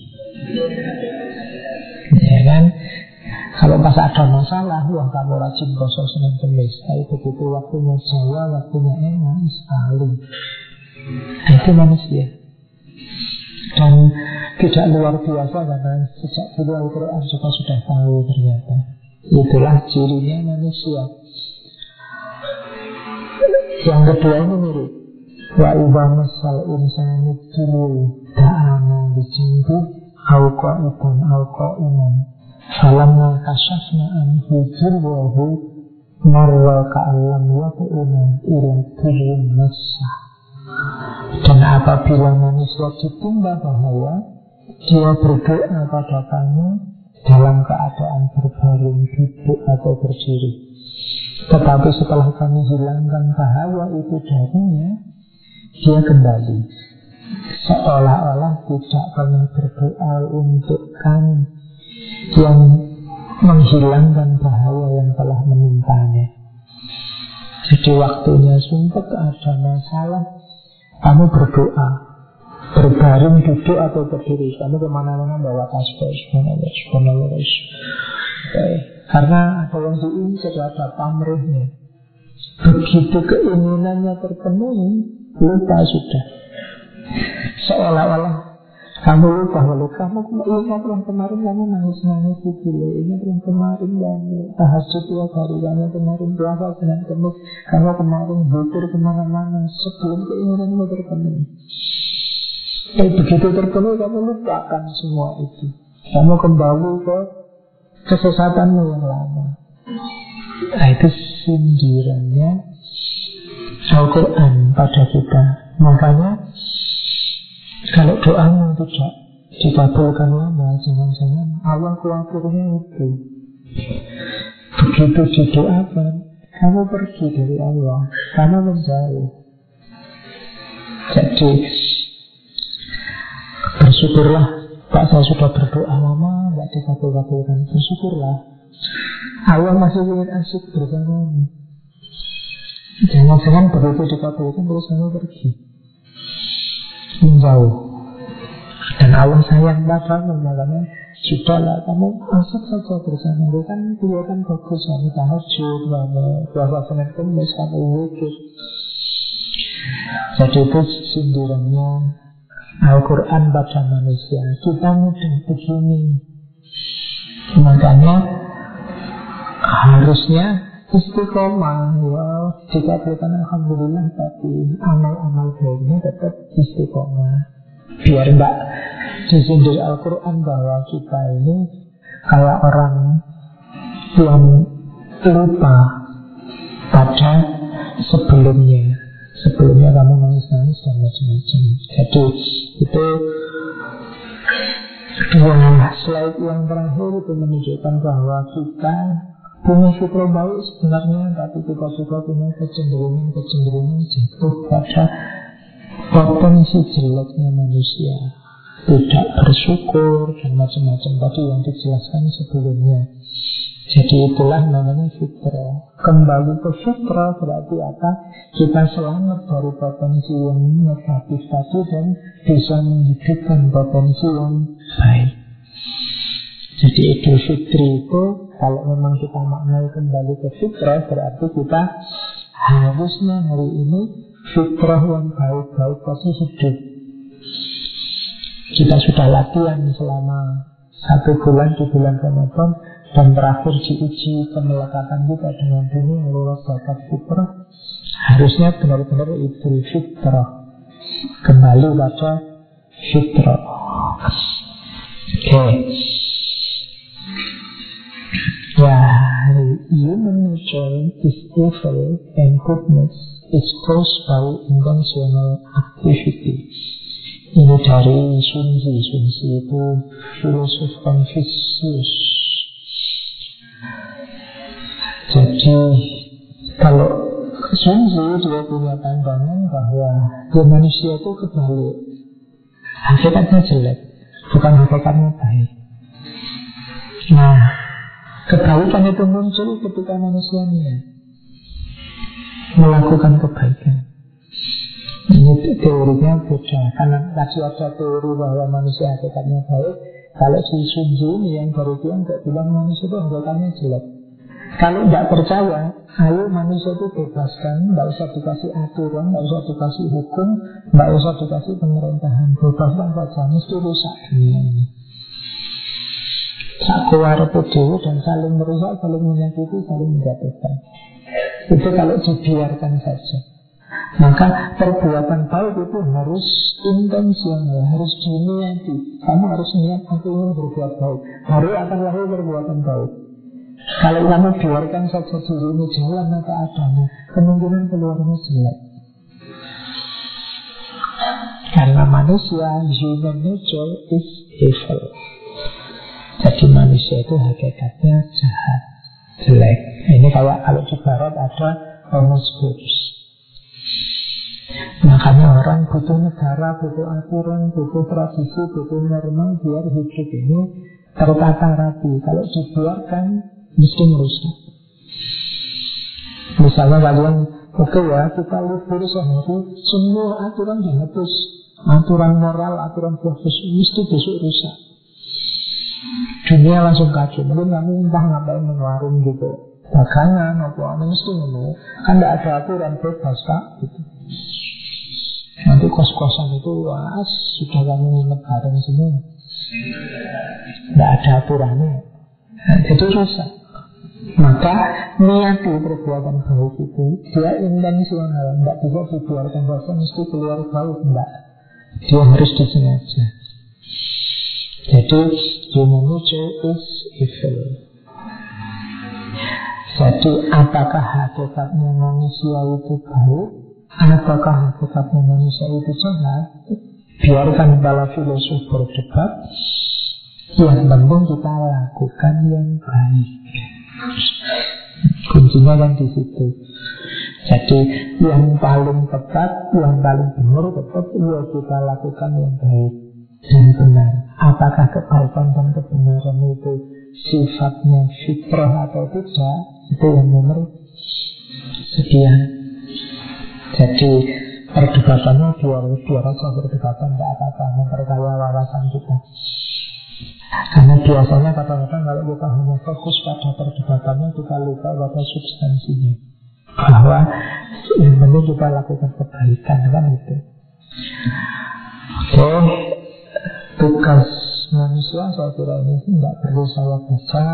Ya kan? Kalau pas ada masalah Wah kamu rajin poso Senin Kemis Tapi begitu waktunya Jawa Waktunya enak sekali. Itu manusia. Dan tidak luar biasa Karena sejak dulu Al-Quran juga sudah tahu ternyata. Itulah cirinya manusia. Yang kedua ini mirip Wa idha masal insani dulu Da'ana bijimbi Au qa'idan au qa'iman Falamma kasafna anhu Marwa ka'alam yatu'una ila turun masa Dan apabila manusia ditimpa bahaya Dia berdoa pada kamu Dalam keadaan berbaring duduk atau berdiri. Tetapi setelah kami hilangkan bahaya itu darinya Dia kembali. Seolah-olah tidak pernah berdoa untuk kami Yang menghilangkan bahaya yang telah menimpanya. Jadi waktunya sumpah ada masalah. Kamu berdoa. Berbaring duduk atau berdiri. Kamu ke mana-mana bawa tasbih Subhanallah, subhanallah Karena ada yang diincar Ada pamrihnya Begitu keinginannya terpenuhi Lupa sudah. Seolah-olah kamu lupa kalau kamu ingat yang kemarin kamu nangis-nangis itu loh Ingat yang kemarin kamu tahajud tiap hari Kamu kemarin puasa dengan penuh Kamu kemarin butir ke mana-mana Sebelum keinginanmu terpenuhi. Eh begitu terpenuhi kamu lupakan semua itu. Kamu kembali ke kesesatanmu yang lama Nah itu sindirannya Al-Quran pada kita Makanya kalau doamu tidak dikabulkan lama, jangan-jangan Allah khawatirnya itu. Begitu didoakan, kamu pergi dari Allah, kamu menjauh. Jadi bersyukurlah, Pak saya sudah berdoa lama, tidak dikabul-kabulkan. Bersyukurlah, Allah masih ingin asik bersamamu. Jangan-jangan begitu dikabulkan terus kamu pergi. Menjauh dan Allah sayang padamu makanya sudahlah kamu asik saja bersama dia kan kelihatan bagus kamu tahajud kamu puasa senin kemis kamu wujud. Jadi itu sindirannya Al-Quran pada manusia. Kita mudah begini. Makanya harusnya istiqomah. Wow dikatakan alhamdulillah tapi amal-amal baiknya tetap istiqomah. Biar mbak disindir Al-Quran bahwa kita ini kayak orang yang lupa pada sebelumnya. Sebelumnya kamu nangis-nangis dan macam-macam. Jadi itu dua slide yang terakhir itu menunjukkan bahwa kita fitrah baik sebenarnya tapi kita juga punya kecenderungan kecenderungan jatuh pada potensi jeleknya manusia tidak bersyukur dan macam-macam tadi yang dijelaskan sebelumnya Jadi itulah namanya fitrah. Kembali ke fitrah berarti apa? Kita selamat dari potensi yang negatif tadi dan bisa menghidupkan potensi yang baik. Jadi Idul Fitri itu kalau memang kita maknai kembali ke fitrah berarti kita harusnya hari ini fitrah yang baik-baik pasti hidup. Kita sudah latihan selama satu bulan di bulan Ramadan dan terakhir diuji kemelekatan kita dengan dunia lewat zakat fitrah harusnya benar-benar itu fitrah kembali pada fitrah oke okay. Human nature is evil and goodness is caused by intentional activity ini dari Sunzi Sunzi itu filosof Confucius. Jadi kalau Sunzi dia punya pandangan bahwa ya manusia itu kebalik. Hakikatnya jelek Bukan hakikatnya baik. Nah Kebaikan itu muncul ketika manusia niat Melakukan kebaikan. Ini teorinya beda. Karena tadi ada teori bahwa manusia hakikatnya baik Kalau si Sunzi ini yang baru nggak bilang manusia itu hakikatnya jelek. Kalau tidak percaya, ayo manusia itu bebaskan, tidak usah dikasih aturan, tidak usah dikasih hukum, tidak usah dikasih pemerintahan, bebaskan saja, mesti rusak dunia ini. Keluar dewi dan saling merusak, saling menyakiti, saling menjatuhkan. Itu kalau dibiarkan saja. Maka perbuatan baik itu harus intensional, harus diniati. Kamu harus niat aku ingin berbuat baik. Baru akan lahir perbuatan baik. Kalau kamu biarkan saja diri ini jalan apa adanya, kemungkinan keluarnya jelek. Karena manusia, human nature is evil. Jadi manusia itu hakikatnya jahat, jelek. Ini kayak kalau di barat ada homoskurs. Makanya orang butuh negara, butuh aturan, butuh tradisi, butuh norma biar hidup ini tertata rapi. Kalau dibiarkan mesti merusak. Misalnya kalian Oke okay ya, kita libur sehari Semua aturan dihapus Aturan moral, aturan profesi Mesti besok rusak Dunia langsung kacau Mungkin kamu entah ngapain mengeluarin gitu. Dagangan, apa mesti ini Kan tidak ada aturan bebas kak gitu. Nanti kos-kosan itu wah, Sudah kamu nginep bareng semua Tidak ada aturannya. Nah, Itu rusak maka niati perbuatan baik itu Dia intensional Tidak bisa dibiarkan saja mesti keluar baik Tidak Dia harus disengaja Jadi nature is evil Jadi apakah hakikatnya manusia itu baik? Apakah hakikatnya manusia itu jahat? Biarkan para filosof berdebat. Yang penting kita lakukan yang baik. Kuncinya kan di situ. Jadi yang paling tepat, yang paling benar tetap ya kita lakukan yang baik dan benar. Apakah kebaikan dan kebenaran itu sifatnya fitrah atau tidak, itu yang nomor sekian. Jadi perdebatannya biar biar aja perdebatan tidak apa-apa memperkaya wawasan kita. Karena biasanya kadang-kadang kalau kita hanya fokus pada perdebatannya kita lupa pada substansinya. Bahwa yang penting kita lakukan kebaikan kan itu. Oke, tugas manusia saya ini tidak perlu saya baca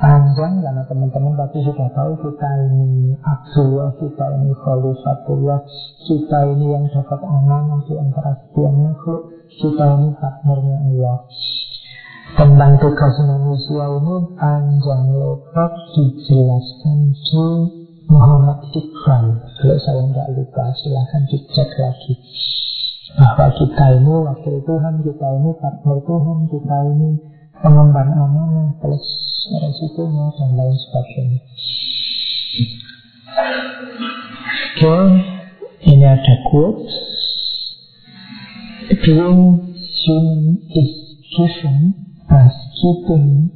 panjang karena teman-teman pasti sudah tahu kita ini Abdullah, kita ini Khalifatullah, kita ini yang dapat amanah di antara setiap makhluk, kita ini partnernya Allah. Tentang tugas manusia ini panjang lebar dijelaskan di Muhammad Iqbal. Kalau saya tidak lupa, silahkan dicek lagi. Bahwa kita ini wakil Tuhan, kita ini partner Tuhan, kita ini pengemban amanah, plus resikonya, dan lain sebagainya. Oke, ini ada quote. Being human is given as keeping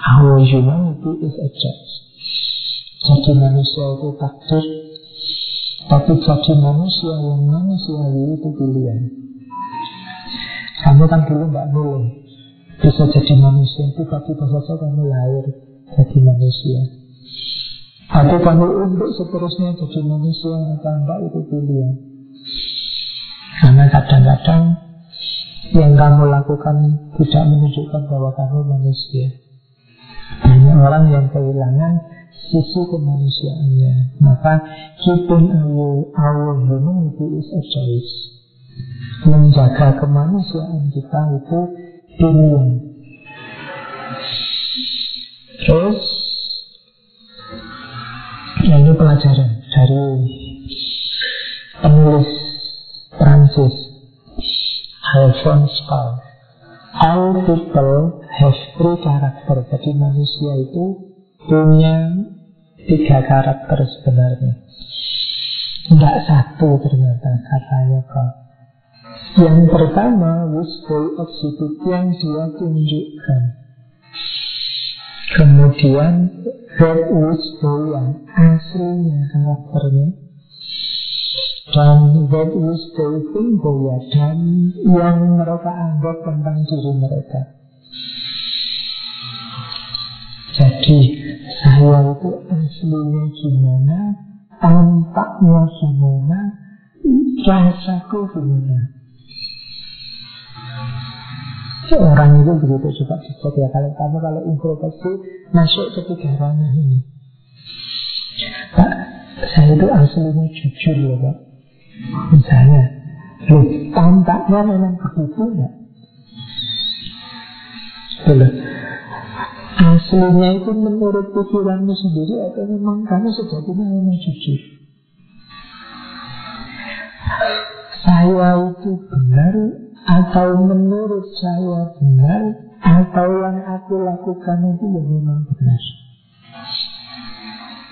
our humanity is a choice. Jadi manusia itu takdir, tapi jadi manusia yang manusiawi itu pilihan. Kamu kan dulu nggak boleh bisa jadi manusia itu tiba-tiba saja kamu lahir jadi manusia. Atau kamu untuk seterusnya jadi manusia atau enggak itu pilihan. Karena kadang-kadang yang kamu lakukan tidak menunjukkan bahwa kamu manusia. Banyak orang yang kehilangan sisi kemanusiaannya. Maka keeping our, our humanity is a choice. Menjaga kemanusiaan kita itu pilihan. Terus ini pelajaran dari penulis Prancis Alphonse Paul All people have three karakter Jadi manusia itu punya tiga karakter sebenarnya. Tidak satu ternyata katanya kok Yang pertama Wisdom exhibit yang dia tunjukkan. Kemudian Red Wisdom yang aslinya karakternya. Dan that is stating bahwa dan yang mereka anggap tentang diri mereka. Saya itu aslinya gimana, tampaknya gimana, rasaku gimana. Orang itu begitu juga dicek ya Kalau kamu kalau introspeksi Masuk ke tiga ranah ini Pak, saya itu aslinya jujur loh Pak Misalnya, loh, tampaknya memang begitu enggak? Belum. Aslinya itu menurut pikiranmu sendiri atau memang kamu sejatinya memang jujur? Saya itu benar atau menurut saya benar atau yang aku lakukan itu yang memang benar?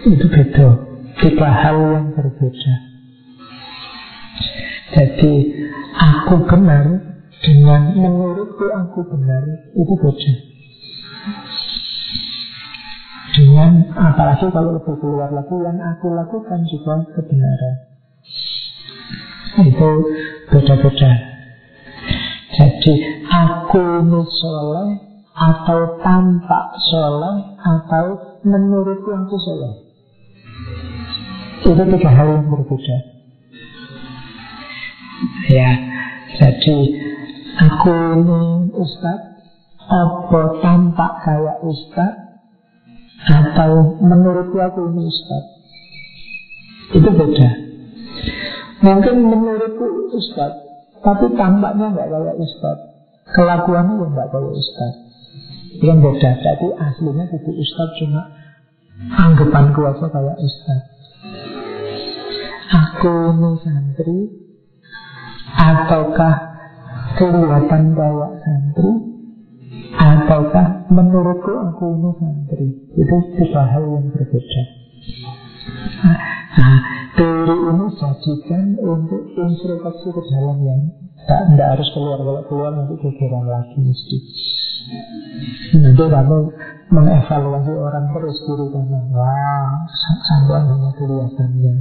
Itu beda. Tiga hal yang berbeda. Jadi aku benar dengan menurutku aku benar itu beda. Dengan apalagi kalau lebih keluar lagi yang aku lakukan juga kebenaran. Itu beda-beda. Jadi aku soleh atau tampak soleh atau menurutku aku soleh. Itu tiga hal yang berbeda. Ya, jadi aku ini Ustaz apa tampak kayak Ustaz atau menurutku aku ini Ustaz itu beda. Mungkin menurutku Ustaz, tapi tampaknya nggak kayak Ustaz, kelakuannya yang nggak kayak Ustaz. Yang beda. Jadi aslinya itu Ustaz cuma anggapanku aja kayak Ustaz. Aku ini santri, Ataukah kelihatan bawa santri Ataukah menurutku aku ini santri? Itu tiga hal yang berbeda. Nah, teori ini jadikan untuk introspeksi ke dalam yang tak, tidak harus keluar Kalau keluar nanti kegeran lagi mesti. Nanti kamu mengevaluasi orang terus diri kamu Wah, sampai hanya kelihatannya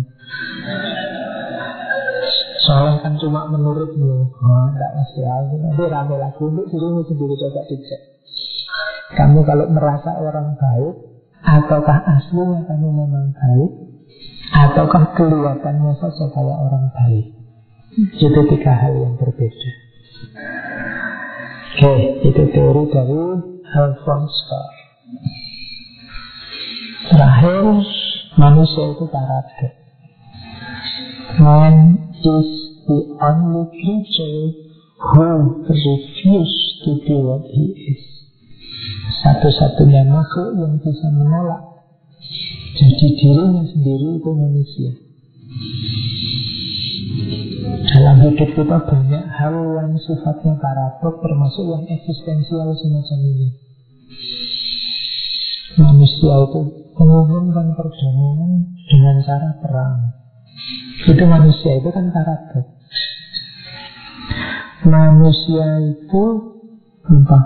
Soalnya kan cuma menurutmu. Oh, enggak mesti aku Nanti rame lagi. Untuk dirimu sendiri coba dicek. Kamu kalau merasa orang baik Ataukah aslinya kamu memang baik Ataukah kelihatannya saja kayak orang baik? Itu tiga hal yang berbeda. Oke, itu teori dari Alphonse Carr. Terakhir, manusia itu karakter. Man is the only creature who refused to be what he is. Satu-satunya makhluk yang bisa menolak jadi dirinya sendiri itu manusia. Dalam hidup kita banyak hal yang sifatnya karakter termasuk yang eksistensial semacam ini. Manusia itu mengumumkan perdamaian dengan cara perang. Itu manusia itu kan karakter. Manusia itu apa?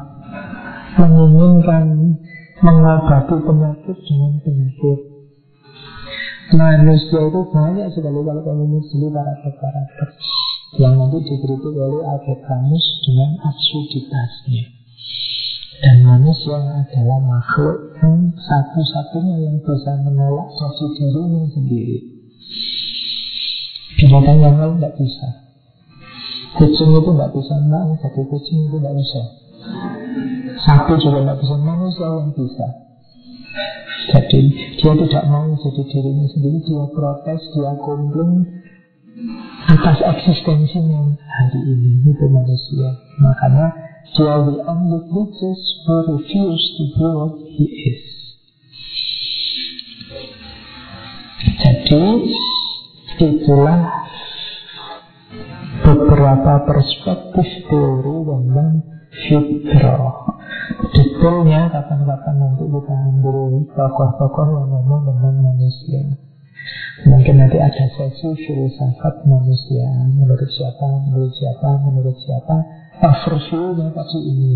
Menginginkan mengobati penyakit dengan penyakit. Manusia itu banyak sekali kalau kamu para paradok-paradok yang nanti dikritik oleh Albert Camus dengan absurditasnya. Dan manusia adalah makhluk yang satu-satunya yang bisa menolak jati dirinya sendiri. Binatang yang lain tidak bisa. Kucing itu tidak bisa mau jadi kucing itu tidak bisa. Sapi juga tidak bisa, manusia yang bisa. Jadi dia tidak mau jadi dirinya sendiri, dia protes, dia komplain atas eksistensinya hari ini itu manusia. Makanya dia the only creatures who refuse to be what he is. Jadi itulah beberapa perspektif teori tentang fitrah. Detailnya kapan-kapan nanti kita ambil tokoh-tokoh yang ngomong tentang manusia. Mungkin nanti ada sesi filsafat manusia. Menurut siapa, menurut siapa, menurut siapa? Overview-nya pasti ini.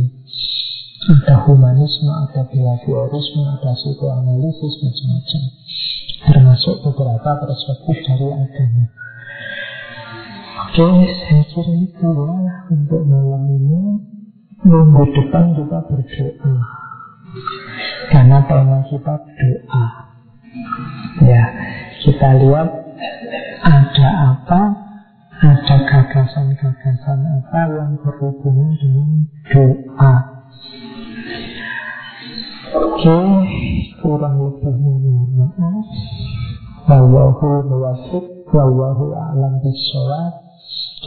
Ada humanisme, ada behaviorisme, ada psikoanalisis, macam-macam. Termasuk beberapa perspektif dari agama Saya kira itu lah untuk malam ini Minggu depan kita berdoa Karena tema kita doa Ya, kita lihat ada apa, ada gagasan-gagasan apa yang berhubungan dengan doa. Oke, kurang lebihnya mohon maaf. Wallahu muwafiq, wallahu a'lam bishawab.